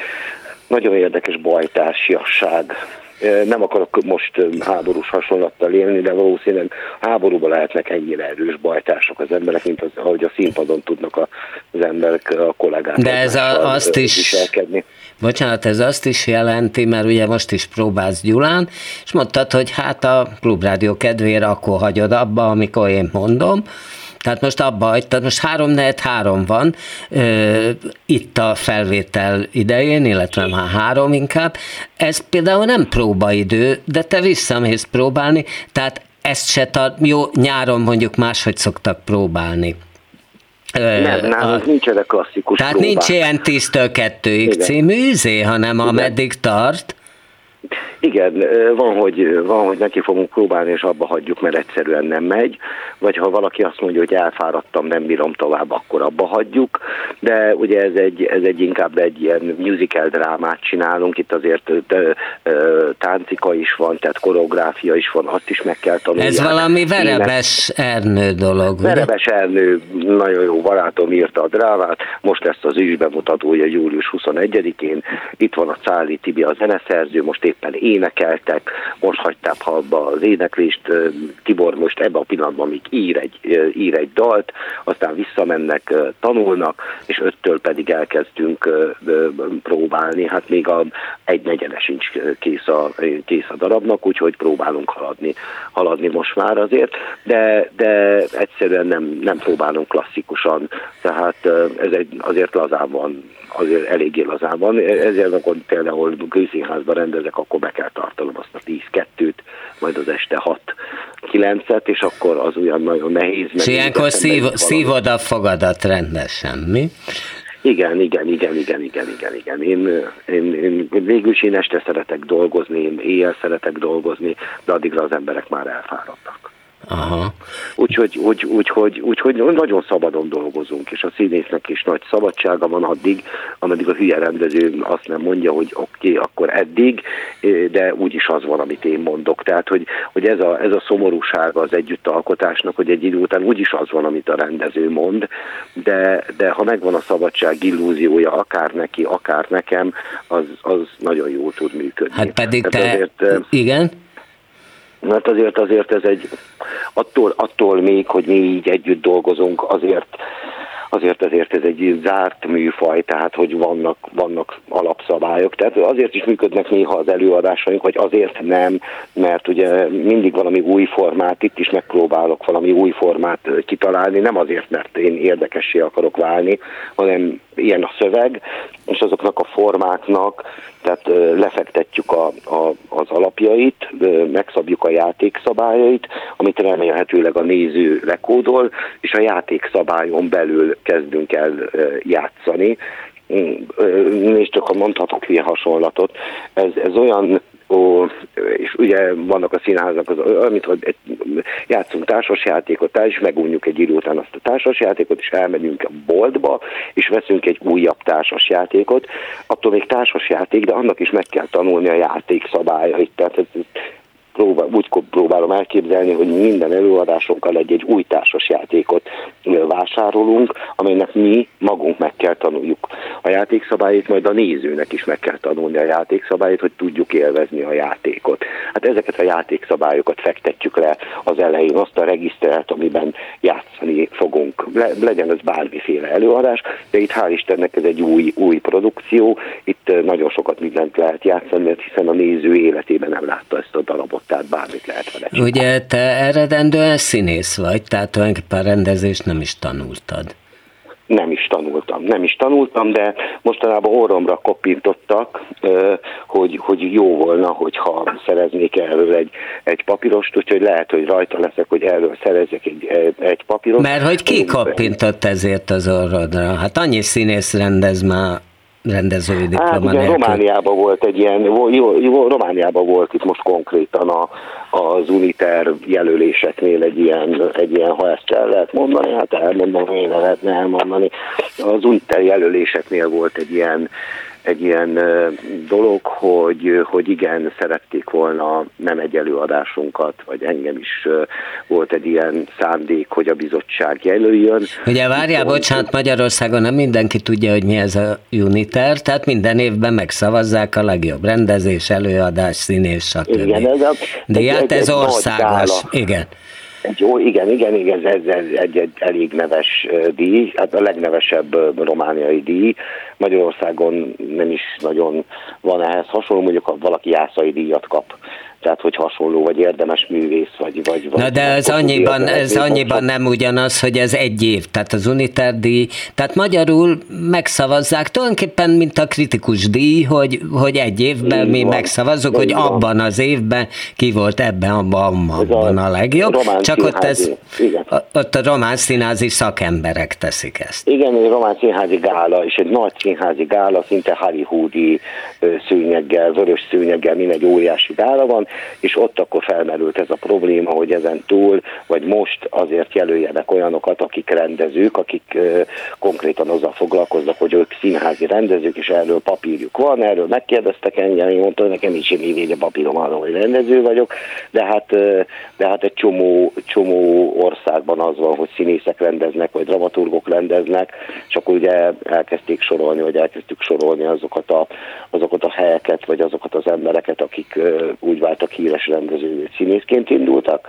nagyon érdekes bajtársiasság nem akarok most háborús hasonlattal élni, de valószínűleg háborúban lehetnek ennyire erős bajtársak az emberek, mint az, ahogy a színpadon tudnak az emberek, a kollégák. De ez a, azt is, viselkedni. bocsánat, ez azt is jelenti, mert ugye most is próbálsz Gyulán, és mondtad, hogy hát a klubrádió kedvére akkor hagyod abba, amikor én mondom, tehát most abba hagytad, most három net három van ö, itt a felvétel idején, illetve már három inkább. Ez például nem próbaidő, de te visszamész próbálni, tehát ezt se tart, jó, nyáron mondjuk máshogy szoktak próbálni. Nem, nálunk nincsenek klasszikus Tehát próbák. nincs ilyen 10-től 2-ig című izé, hanem ameddig tart. Igen, van hogy, van, hogy neki fogunk próbálni, és abba hagyjuk, mert egyszerűen nem megy, vagy ha valaki azt mondja, hogy elfáradtam, nem bírom tovább, akkor abba hagyjuk, de ugye ez egy, ez egy inkább egy ilyen musical drámát csinálunk, itt azért de, táncika is van, tehát koreográfia is van, azt is meg kell tanulni. Ez valami Verebes Ernő dolog. Verebes Ernő, nagyon jó barátom írta a drámát, most lesz az ügy bemutatója július 21-én, itt van a Cáli Tibi a zeneszerző, most éppen énekeltek, most hagyták abba az éneklést, Tibor most ebben a pillanatban még ír egy, ír egy dalt, aztán visszamennek, tanulnak, és öttől pedig elkezdünk próbálni, hát még a egy negyede sincs kész a, kész a darabnak, úgyhogy próbálunk haladni, haladni most már azért, de, de egyszerűen nem, nem próbálunk klasszikusan, tehát ez egy, azért lazán van, azért eléggé lazán van, ezért akkor például kőszínházban rendezek, akkor be kell tartanom azt a 10-2-t, majd az este 6-9-et, és akkor az olyan nagyon nehéz. És ilyenkor szív, szívod a fogadat rendesen, mi? Igen, igen, igen, igen, igen, igen, igen. Én, én, én végül is én este szeretek dolgozni, én éjjel szeretek dolgozni, de addigra az emberek már elfáradtak. Aha. Úgyhogy úgy, úgy, úgy, úgy, úgy, nagyon szabadon dolgozunk, és a színésznek is nagy szabadsága van addig, ameddig a hülye rendező azt nem mondja, hogy oké, okay, akkor eddig, de úgyis az van, amit én mondok. Tehát, hogy, hogy ez, a, ez a szomorúsága az együttalkotásnak, hogy egy idő után úgyis az van, amit a rendező mond, de, de ha megvan a szabadság illúziója, akár neki, akár nekem, az, az nagyon jól tud működni. Hát pedig te, azért, igen? Mert azért azért ez egy, attól, attól még, hogy mi így együtt dolgozunk, azért azért ezért ez egy zárt műfaj, tehát hogy vannak, vannak alapszabályok. Tehát azért is működnek néha az előadásaink, hogy azért nem, mert ugye mindig valami új formát, itt is megpróbálok valami új formát kitalálni, nem azért, mert én érdekessé akarok válni, hanem ilyen a szöveg, és azoknak a formáknak, tehát lefektetjük a, a, az alapjait, megszabjuk a játékszabályait, amit remélhetőleg a néző lekódol, és a játékszabályon belül kezdünk el játszani. És csak mondhatok ilyen hasonlatot. Ez, ez olyan ó, és ugye vannak a színházak, az, amit hogy egy, játszunk társasjátékot, és megunjuk egy idő után azt a társasjátékot, és elmegyünk a boltba, és veszünk egy újabb társasjátékot, attól még társasjáték, de annak is meg kell tanulni a játék szabályait, tehát ez, próbál, úgy próbálom elképzelni, hogy minden előadásunkkal egy-egy új társasjátékot vásárolunk, amelynek mi magunk meg kell tanuljuk a játékszabályt, majd a nézőnek is meg kell tanulni a játékszabályt, hogy tudjuk élvezni a játékot. Hát ezeket a játékszabályokat fektetjük le az elején, azt a regisztert, amiben játszani fogunk. Le, legyen ez bármiféle előadás, de itt hál' Istennek ez egy új, új produkció, itt nagyon sokat mindent lehet játszani, mert hiszen a néző életében nem látta ezt a darabot tehát bármit lehet vele csinálni. Ugye te eredendően színész vagy, tehát tulajdonképpen rendezést nem is tanultad. Nem is tanultam, nem is tanultam, de mostanában orromra kopintottak, hogy, hogy jó volna, hogyha szereznék erről egy, egy papírost, úgyhogy lehet, hogy rajta leszek, hogy erről szerezzek egy, egy papírost. Mert hogy ki kopintott ezért az orrodra? Hát annyi színész rendez már rendezői diploma hát, igen, Romániában volt egy ilyen, jó, jó, Romániában volt itt most konkrétan a, az Uniter jelöléseknél egy ilyen, egy ilyen, ha ezt el lehet mondani, hát elmondom, én lehetne elmondani. Az Uniter jelöléseknél volt egy ilyen egy ilyen dolog, hogy, hogy igen, szerették volna nem egy előadásunkat, vagy engem is volt egy ilyen szándék, hogy a bizottság jelöljön. Ugye várjál, bocsánat, Magyarországon nem mindenki tudja, hogy mi ez a Uniter, tehát minden évben megszavazzák a legjobb rendezés, előadás, színés, stb. Igen, ez, a, De hát ez országos, igen. Jó, igen, igen, igen, ez, ez egy, egy elég neves díj, hát a legnevesebb romániai díj. Magyarországon nem is nagyon van ehhez hasonló, mondjuk ha valaki jászai díjat kap tehát hogy hasonló, vagy érdemes művész, vagy... vagy, Na de ez annyiban, ez annyiban nem ugyanaz, hogy ez egy év, tehát az Uniter díj, tehát magyarul megszavazzák, tulajdonképpen mint a kritikus díj, hogy, hogy egy évben Így mi van. megszavazzuk, hogy van. abban az évben ki volt ebben, abban, abban a, a legjobb, csak ott, ez, igen. ott a román színházi szakemberek teszik ezt. Igen, egy román színházi gála, és egy nagy színházi gála, szinte hollywoodi szőnyeggel, vörös szőnyeggel, mind egy óriási gála van, és ott akkor felmerült ez a probléma, hogy ezen túl, vagy most azért jelöljenek olyanokat, akik rendezők, akik konkrétan azzal foglalkoznak, hogy ők színházi rendezők, és erről papírjuk van, erről megkérdeztek engem, én mondtam, hogy nekem nincs semmi papírom arról, hogy rendező vagyok, de hát, de hát egy csomó, csomó országban az van, hogy színészek rendeznek, vagy dramaturgok rendeznek, csak ugye elkezdték sorolni, vagy elkezdtük sorolni azokat a, azokat a helyeket, vagy azokat az embereket, akik úgy váltak híres rendező színészként indultak,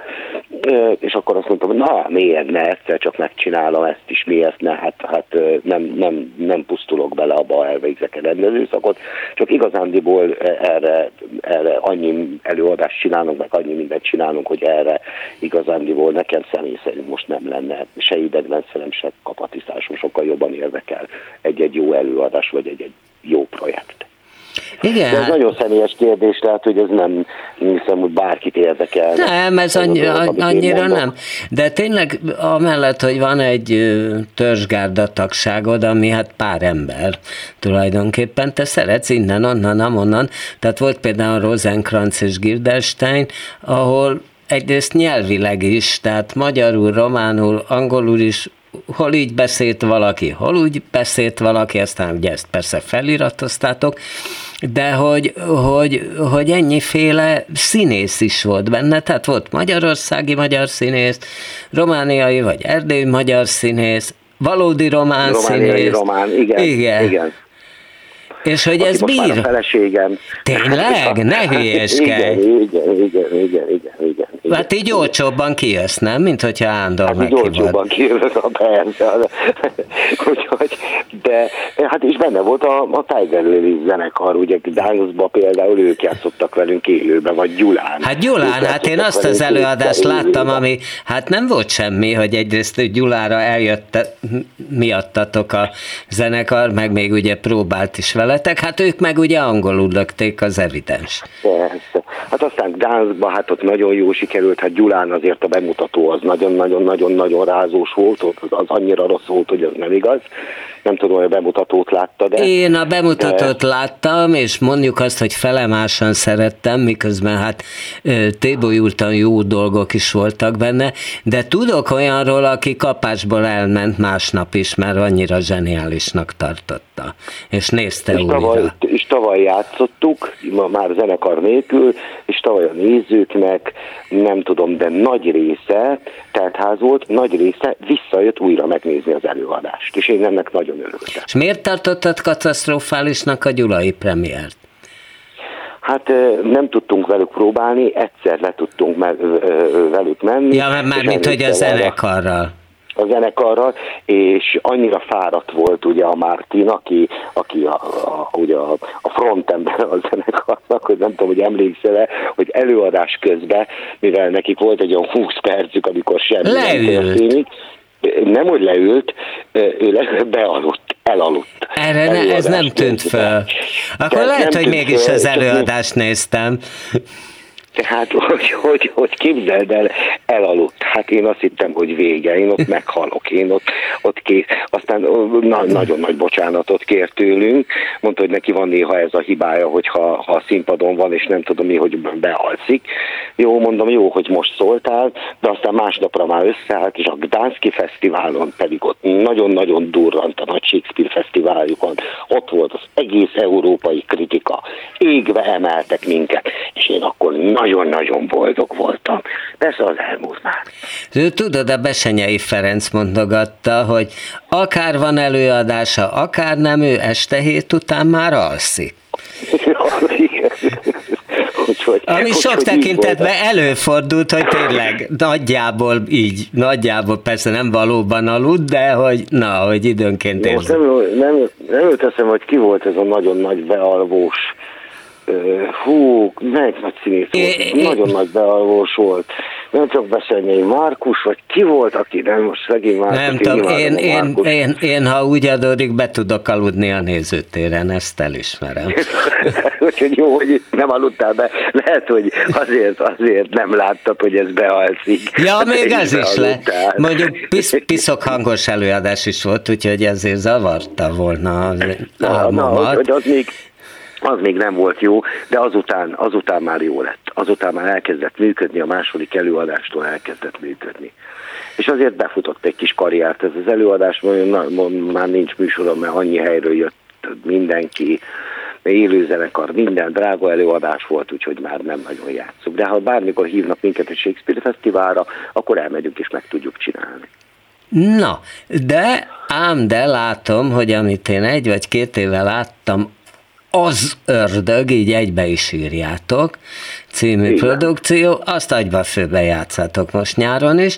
és akkor azt mondtam, hogy na, miért ne, egyszer csak megcsinálom ezt is, miért ne, hát, hát nem, nem, nem pusztulok bele abba, elvégzek a rendezőszakot, csak igazándiból erre, erre annyi előadást csinálunk, meg annyi mindent csinálunk, hogy erre igazándiból nekem személy szerint most nem lenne se idegrendszerem, se kapatiszásom, sokkal jobban érdekel egy-egy jó előadás, vagy egy-egy jó projekt. Igen. De ez nagyon személyes kérdés, tehát hogy ez nem hiszem, hogy bárkit érdekel. Nem, ez annyi, annyira nem. De tényleg amellett, hogy van egy törzsgárda tagságod, ami hát pár ember tulajdonképpen, te szeretsz innen, onnan, amonnan. Tehát volt például Rosenkranz és Girdelstein, ahol egyrészt nyelvileg is, tehát magyarul, románul, angolul is hol így beszélt valaki, hol úgy beszélt valaki, aztán ugye ezt persze feliratoztátok, de hogy, hogy, hogy ennyiféle színész is volt benne, tehát volt magyarországi magyar színész, romániai vagy erdélyi magyar színész, valódi román Romániai színész. román, igen. Igen. igen. És hogy ez bír? Már a feleségem. Tényleg? Ne hülyeskedj. Igen, igen, igen, igen, igen, igen. igen. Hát így olcsóbban kijössz, nem? Mint hogyha Ándor hát így olcsóbban kijövök a persze. Úgyhogy, de hát is benne volt a, a Tiger Lily zenekar, ugye Gdańskban például ők játszottak velünk élőben, vagy Gyulán. Hát Gyulán, hát én azt az előadást láttam, ami hát nem volt semmi, hogy egyrészt Gyulára eljött miattatok a zenekar, meg még ugye próbált is vele veletek, hát ők meg ugye angolul lökték, az evidens. Persze. Hát aztán Gdanskba, hát ott nagyon jó sikerült, hát Gyulán azért a bemutató az nagyon-nagyon-nagyon-nagyon rázós volt, az annyira rossz volt, hogy az nem igaz. Nem tudom, hogy a bemutatót látta, de... Én a bemutatót de... láttam, és mondjuk azt, hogy felemásan szerettem, miközben hát tébolyultan jó dolgok is voltak benne, de tudok olyanról, aki kapásból elment másnap is, mert annyira zseniálisnak tartotta, és nézte és újra. Tavaly, és tavaly játszottuk, ma már zenekar nélkül, és tavaly a nézőknek, nem tudom, de nagy része, ház volt, nagy része visszajött újra megnézni az előadást, és én ennek nagyon örültem. És miért tartottad katasztrofálisnak a gyulai premiért? Hát nem tudtunk velük próbálni, egyszer le tudtunk velük menni. Ja, mert már mint hogy a zenekarral a zenekarral, és annyira fáradt volt ugye a Martin, aki, aki a, a, ugye a, a frontember a zenekarnak, hogy nem tudom, hogy emlékszel-e, hogy előadás közben, mivel nekik volt egy olyan 20 percük, amikor semmi Leült. nem történik, nem, hogy leült, ő bealudt, elaludt. Erre ne, ez nem tűnt fel. Akkor Tehát lehet, hogy mégis az előadást néztem. Tehát, hogy, hogy, hogy képzeld el, elaludt. Hát én azt hittem, hogy vége, én ott meghalok, én ott, ott kész. Aztán na, nagyon nagy bocsánatot kért tőlünk, mondta, hogy neki van néha ez a hibája, hogy ha, ha a színpadon van, és nem tudom mi, hogy bealszik. Jó, mondom, jó, hogy most szóltál, de aztán másnapra már összeállt, és a Gdanszki Fesztiválon pedig ott nagyon-nagyon durrant a nagy Shakespeare Fesztiváljukon, ott volt az egész európai kritika, égve emeltek minket, és én akkor nagyon-nagyon boldog voltam. Persze az elmúlt már. Tudod, a Besenyei Ferenc mondogatta, hogy akár van előadása, akár nem, ő este hét után már alszik. Úgyhogy, Ami sok úgy, tekintetben előfordult, hogy tényleg nagyjából így, nagyjából persze nem valóban aludt, de hogy na, hogy időnként érzem. Nem, nem, nem jut eszem, hogy ki volt ez a nagyon nagy bealvós hú, melyik nagy színész volt? Nagyon nagy bealvós volt. Nem csak beszélni, Márkus, vagy ki volt, aki nem most szegény Márkus. Nem tudom, én, én, én, én, én, ha úgy adódik, be tudok aludni a nézőtéren, ezt elismerem. Úgyhogy jó, hogy nem aludtál be. Lehet, hogy azért, azért nem láttad, hogy ez bealszik. Ja, még ez is le. Mondjuk pisz, piszok hangos előadás is volt, úgyhogy ezért zavarta volna az na, na, hogy az még, az még nem volt jó, de azután, azután már jó lett. Azután már elkezdett működni, a második előadástól elkezdett működni. És azért befutott egy kis karriert ez az előadás, már nincs műsorom, mert annyi helyről jött mindenki, élőzenekar, minden drága előadás volt, úgyhogy már nem nagyon játszunk. De ha bármikor hívnak minket egy Shakespeare Fesztiválra, akkor elmegyünk és meg tudjuk csinálni. Na, de ám de látom, hogy amit én egy vagy két éve láttam, az ördög, így egybe is írjátok, című Igen. produkció, azt agyba főbe játszátok most nyáron is.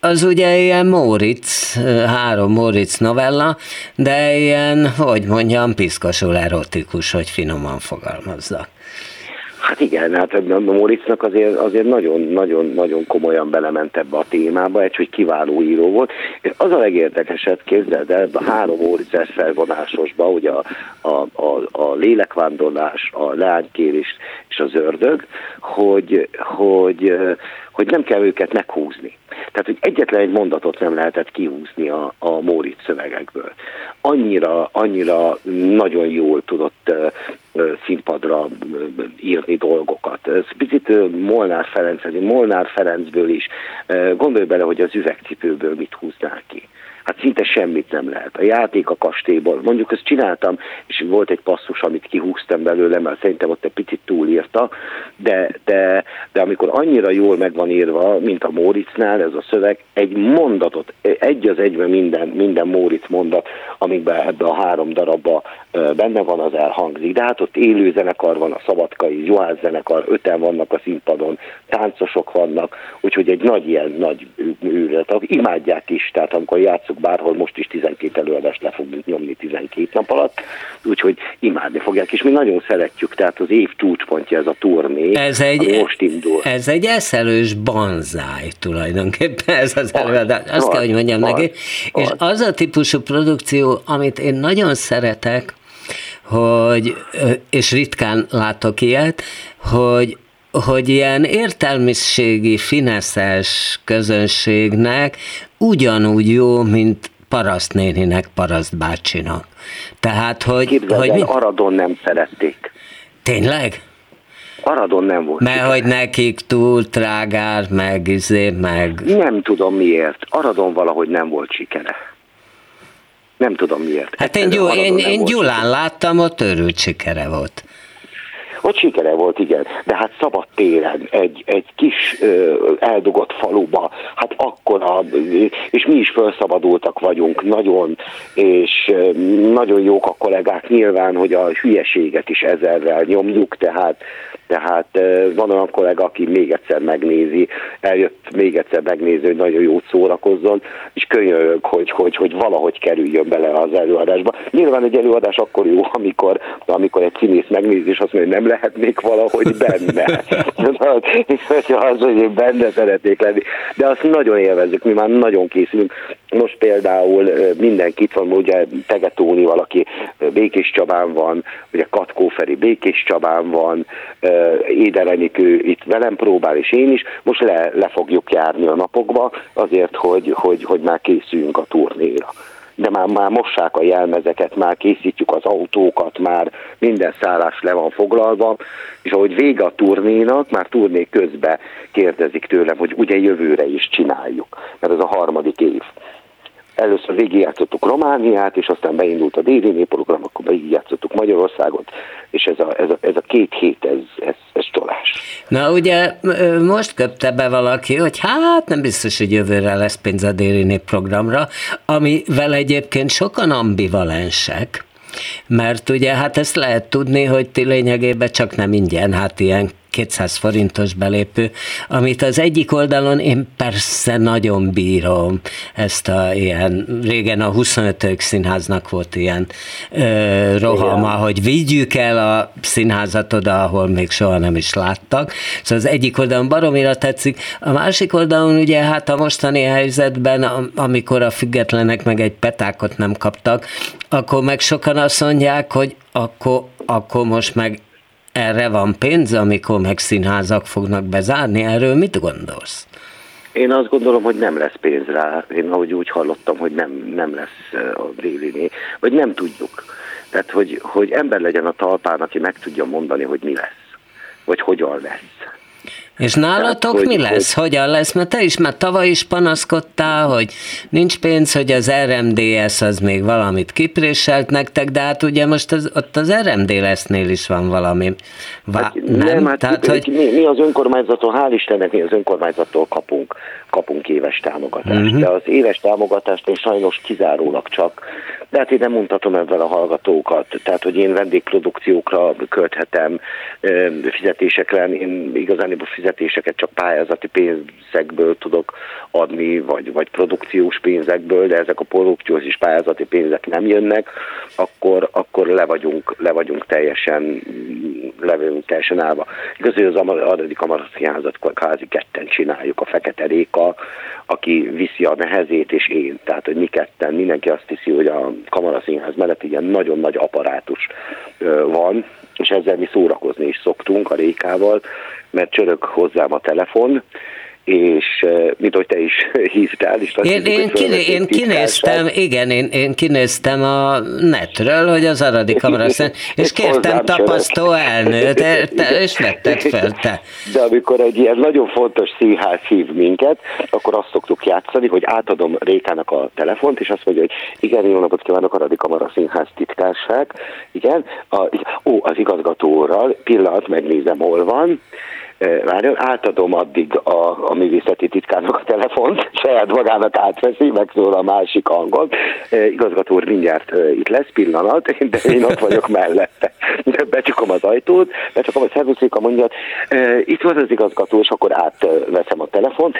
Az ugye ilyen Móricz, három Móricz novella, de ilyen, hogy mondjam, piszkosul erotikus, hogy finoman fogalmazzak. Hát igen, hát a Moritznak azért, azért nagyon, nagyon, nagyon komolyan belement ebbe a témába, egy, hogy kiváló író volt. És az a legérdekesebb, képzeld el, a három Moritzes felvonásosba, ugye a, a, a, a lélekvándorlás, a leánykérés és az ördög, hogy, hogy, hogy nem kell őket meghúzni. Tehát, hogy egyetlen egy mondatot nem lehetett kihúzni a, a Móricz szövegekből. Annyira, annyira nagyon jól tudott színpadra írni dolgokat. Ez picit Molnár Ferenc, Molnár Ferencből is. Gondolj bele, hogy az üvegcipőből mit húznál ki hát szinte semmit nem lehet. A játék a kastélyból, mondjuk ezt csináltam, és volt egy passzus, amit kihúztam belőle, mert szerintem ott egy picit túlírta, de, de, de amikor annyira jól meg van írva, mint a Móricznál ez a szöveg, egy mondatot, egy az egyben minden, minden Móric mondat, amikben ebbe a három darabba benne van, az elhangzik. De hát ott élő zenekar van, a Szabadkai Juhász zenekar, öten vannak a színpadon, táncosok vannak, úgyhogy egy nagy ilyen nagy űrlet, imádják is, tehát amikor játszunk bárhol, most is 12 előadást le fogunk nyomni 12 nap alatt, úgyhogy imádni fogják, és mi nagyon szeretjük, tehát az év csúcspontja ez a turné, ez egy, most indul. Ez egy eszelős banzáj tulajdonképpen ez az előadás, azt van, kell, hogy mondjam van, neki, van. és az a típusú produkció, amit én nagyon szeretek, hogy, és ritkán látok ilyet, hogy hogy ilyen értelmiségi, fineszes közönségnek ugyanúgy jó, mint parasztnéninek, parasztbácsinak. Tehát, hogy... Képzeld hogy el, mi... Aradon nem szerették. Tényleg? Aradon nem volt. Mert hogy nekik túl trágár, meg izé, meg... Nem tudom miért. Aradon valahogy nem volt sikere. Nem tudom miért. Hát én, Gyul, én, én Gyulán sikere. láttam, ott örült sikere volt. Ott sikere volt, igen, de hát szabad téren, egy, egy kis ö, eldugott faluba, hát akkora, és mi is felszabadultak vagyunk nagyon, és ö, nagyon jók a kollégák. Nyilván, hogy a hülyeséget is ezerrel nyomjuk, tehát tehát van olyan kollega, aki még egyszer megnézi, eljött még egyszer megnézi, hogy nagyon jót szórakozzon, és könyörög, hogy, hogy, hogy valahogy kerüljön bele az előadásba. Nyilván egy előadás akkor jó, amikor, amikor egy színész megnézi, és azt mondja, hogy nem lehetnék valahogy benne. az, hogy én benne szeretnék lenni. De azt nagyon élvezzük, mi már nagyon készülünk. Most például mindenki itt van, ugye Tegetóni valaki Békés Csabán van, ugye Katkó Feri Békés Csabán van, Éderenikő itt velem próbál, és én is. Most le, le fogjuk járni a napokba azért, hogy, hogy, hogy már készüljünk a turnéra. De már, már mossák a jelmezeket, már készítjük az autókat, már minden szállás le van foglalva, és ahogy vége a turnénak, már turné közben kérdezik tőlem, hogy ugye jövőre is csináljuk, mert ez a harmadik év először végigjátszottuk Romániát, és aztán beindult a DVN program, akkor végigjátszottuk Magyarországot, és ez a, ez a, ez a két hét, ez, ez, ez csolás. Na ugye most köpte be valaki, hogy hát nem biztos, hogy jövőre lesz pénz a DVN programra, amivel egyébként sokan ambivalensek, mert ugye hát ezt lehet tudni, hogy ti lényegében csak nem ingyen, hát ilyen 200 forintos belépő, amit az egyik oldalon én persze nagyon bírom ezt a ilyen, régen a 25 színháznak volt ilyen ö, rohama, Igen. hogy vigyük el a színházat oda, ahol még soha nem is láttak. Szóval az egyik oldalon baromira tetszik, a másik oldalon ugye hát a mostani helyzetben, amikor a függetlenek meg egy petákot nem kaptak, akkor meg sokan azt mondják, hogy akkor, akkor most meg erre van pénz, amikor meg színházak fognak bezárni? Erről mit gondolsz? Én azt gondolom, hogy nem lesz pénz rá. Én ahogy úgy hallottam, hogy nem, nem lesz a déliné, vagy nem tudjuk. Tehát, hogy, hogy ember legyen a talpán, aki meg tudja mondani, hogy mi lesz, vagy hogyan lesz. És nálatok mi hogy, lesz? Hogy... Hogyan lesz? Mert te is már tavaly is panaszkodtál, hogy nincs pénz, hogy az RMDS az még valamit kipréselt nektek, de hát ugye most az, ott az RMD lesznél is van valami. Vá- hát, nem, nem hát Tehát, hogy... mi, mi az önkormányzattól, hál' Istennek mi az önkormányzattól kapunk, kapunk éves támogatást. Uh-huh. De az éves támogatást én sajnos kizárólag csak de hát én nem mutatom ebben a hallgatókat. Tehát, hogy én vendégprodukciókra költhetem fizetésekre, én igazán a fizetéseket csak pályázati pénzekből tudok adni, vagy, vagy produkciós pénzekből, de ezek a produkciós és pályázati pénzek nem jönnek, akkor, akkor le, vagyunk, le vagyunk teljesen levünk teljesen állva. Igaz, hogy az Aradi Kamaraszínházat kvázi ketten csináljuk, a Fekete Réka, aki viszi a nehezét, és én. Tehát, hogy mi ketten, mindenki azt hiszi, hogy a kamaraszínház mellett ilyen nagyon nagy apparátus van, és ezzel mi szórakozni is szoktunk a Rékával, mert csörög hozzám a telefon, és mint hogy te is hívtál. És én, én, kiné, én kinéztem, igen, én, én kinéztem a netről, hogy az Aradi Kamara és kértem tapasztó elnőt, és vetted fel te. De amikor egy ilyen nagyon fontos színház hív minket, akkor azt szoktuk játszani, hogy átadom Rékának a telefont, és azt mondja, hogy igen, jó napot kívánok, Aradi Kamara Színház titkárság, igen, a, ó, az igazgatóral, pillanat, megnézem, hol van, várjon, átadom addig a, a művészeti titkának a telefont, saját magának átveszi, megszól a másik hangon. Igazgató úr mindjárt itt lesz pillanat, de én ott vagyok mellette. Becsukom az ajtót, becsukom a szervuszéka mondja, itt van az igazgató, és akkor átveszem a telefont.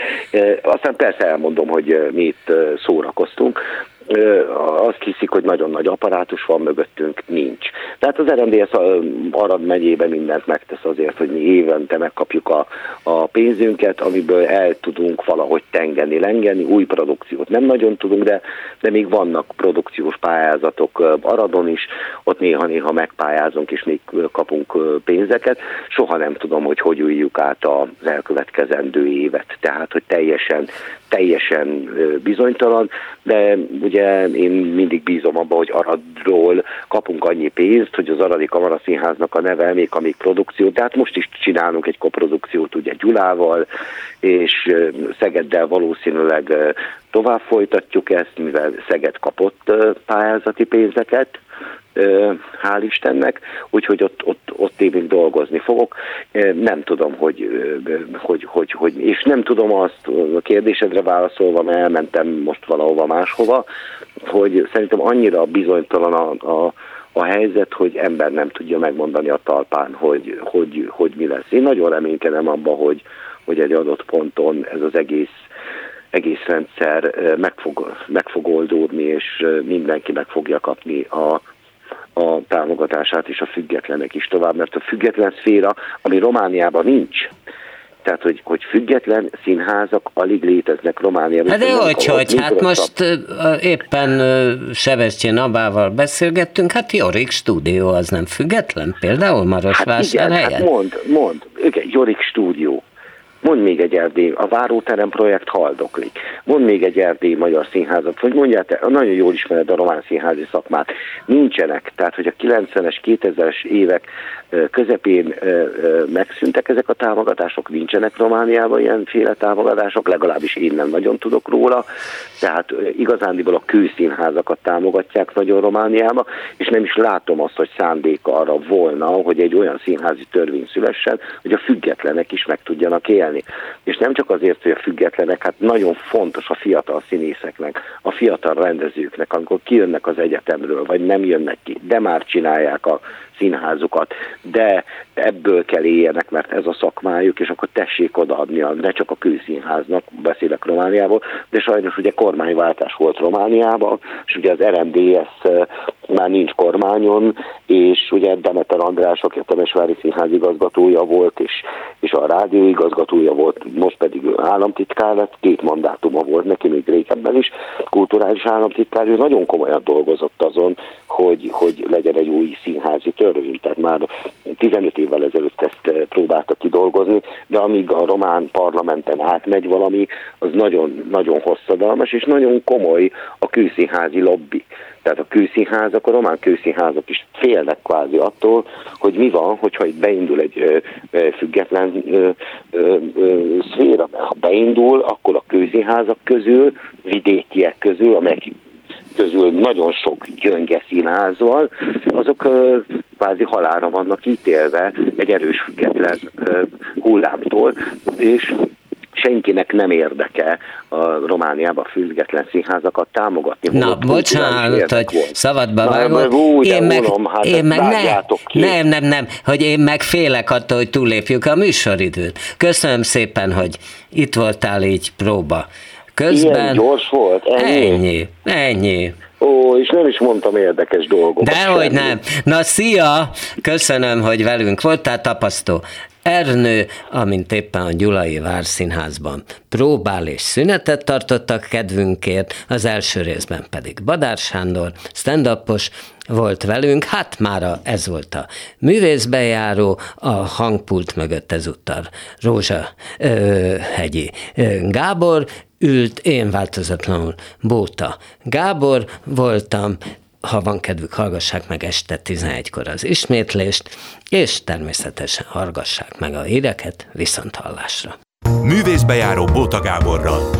Aztán persze elmondom, hogy mi itt szórakoztunk azt hiszik, hogy nagyon nagy apparátus van mögöttünk, nincs. Tehát az RMDS Arad megyében mindent megtesz azért, hogy mi évente megkapjuk a, a pénzünket, amiből el tudunk valahogy tengeni, lengeni, új produkciót nem nagyon tudunk, de, de még vannak produkciós pályázatok Aradon is, ott néha-néha megpályázunk és még kapunk pénzeket. Soha nem tudom, hogy hogy üljük át az elkövetkezendő évet. Tehát, hogy teljesen, teljesen bizonytalan, de ugye én mindig bízom abba, hogy Aradról kapunk annyi pénzt, hogy az Aradi Kamaraszínháznak a neve még amíg produkció, de hát most is csinálunk egy koprodukciót ugye Gyulával, és Szegeddel valószínűleg tovább folytatjuk ezt, mivel Szeged kapott pályázati pénzeket, hál' Istennek, úgyhogy ott, ott, ott még dolgozni fogok. Nem tudom, hogy, hogy, hogy, hogy, és nem tudom azt a kérdésedre válaszolva, mert elmentem most valahova máshova, hogy szerintem annyira bizonytalan a, a a helyzet, hogy ember nem tudja megmondani a talpán, hogy, hogy, hogy mi lesz. Én nagyon reménykedem abban, hogy, hogy egy adott ponton ez az egész egész rendszer meg fog, meg fog oldódni, és mindenki meg fogja kapni a, a támogatását, és a függetlenek is tovább, mert a független szféra, ami Romániában nincs, tehát, hogy, hogy független színházak alig léteznek Romániában. Hát de hogy, hogy, hát most éppen Sevestjén Abával beszélgettünk, hát Jorik stúdió az nem független, például Marosvásárhelyen? Hát igen, hát mond, mond, igen, Jorik stúdió. Mond még egy erdély, a Váróterem projekt haldoklik. Mond még egy erdély magyar színházat, vagy mondját, nagyon jól ismered a román színházi szakmát. Nincsenek, tehát hogy a 90-es, 2000-es évek közepén megszűntek ezek a támogatások, nincsenek Romániában ilyenféle támogatások, legalábbis én nem nagyon tudok róla, tehát igazándiból a kőszínházakat támogatják nagyon Romániába, és nem is látom azt, hogy szándék arra volna, hogy egy olyan színházi törvény szülessen, hogy a függetlenek is meg tudjanak élni képviselni. És nem csak azért, hogy a függetlenek, hát nagyon fontos a fiatal színészeknek, a fiatal rendezőknek, amikor kijönnek az egyetemről, vagy nem jönnek ki, de már csinálják a színházukat, de ebből kell éljenek, mert ez a szakmájuk, és akkor tessék odaadni, ne csak a külszínháznak, beszélek Romániából, de sajnos ugye kormányváltás volt Romániában, és ugye az RMDS már nincs kormányon, és ugye Demeter András, aki a Temesvári Színház igazgatója volt, és, és a rádió igazgatója volt, most pedig államtitkár lett, két mandátuma volt neki még régebben is, kulturális államtitkár, ő nagyon komolyan dolgozott azon, hogy, hogy legyen egy új színházi törvény, tehát már 15 évvel ezelőtt ezt próbálta kidolgozni, de amíg a román parlamenten átmegy valami, az nagyon, nagyon hosszadalmas, és nagyon komoly a külszínházi lobby. Tehát a kőszínházak, a román kőszínházak is félnek kvázi attól, hogy mi van, hogyha itt beindul egy ö, ö, független ö, ö, ö, szféra. Ha beindul, akkor a kőszínházak közül, vidékiek közül, amelyek közül nagyon sok gyönge színház van, azok kvázi halára vannak ítélve egy erős független hullámtól, és senkinek nem érdeke a Romániában független színházakat támogatni. Na, bocsánat, hogy szabadba vágok. Én meg, unom, hát én meg ne, nem, nem, nem, hogy én meg félek attól, hogy túlépjük a műsoridőt. Köszönöm szépen, hogy itt voltál így próba. Közben... Ilyen gyors volt? Ennyi? Ennyi, ennyi. Ó, és nem is mondtam érdekes dolgokat. Dehogy nem. Na, szia! Köszönöm, hogy velünk voltál, tapasztó. Ernő, amint éppen a Gyulai Várszínházban próbál és szünetet tartottak kedvünkért, az első részben pedig Badár Sándor, stand volt velünk, hát mára ez volt a művészbejáró, a hangpult mögött ezúttal Rózsa ö, hegyi ö, Gábor, ült, én változatlanul Bóta Gábor voltam, ha van kedvük, hallgassák meg este 11-kor az ismétlést, és természetesen hallgassák meg a híreket viszont hallásra. Művészbejáró Bóta Gáborral.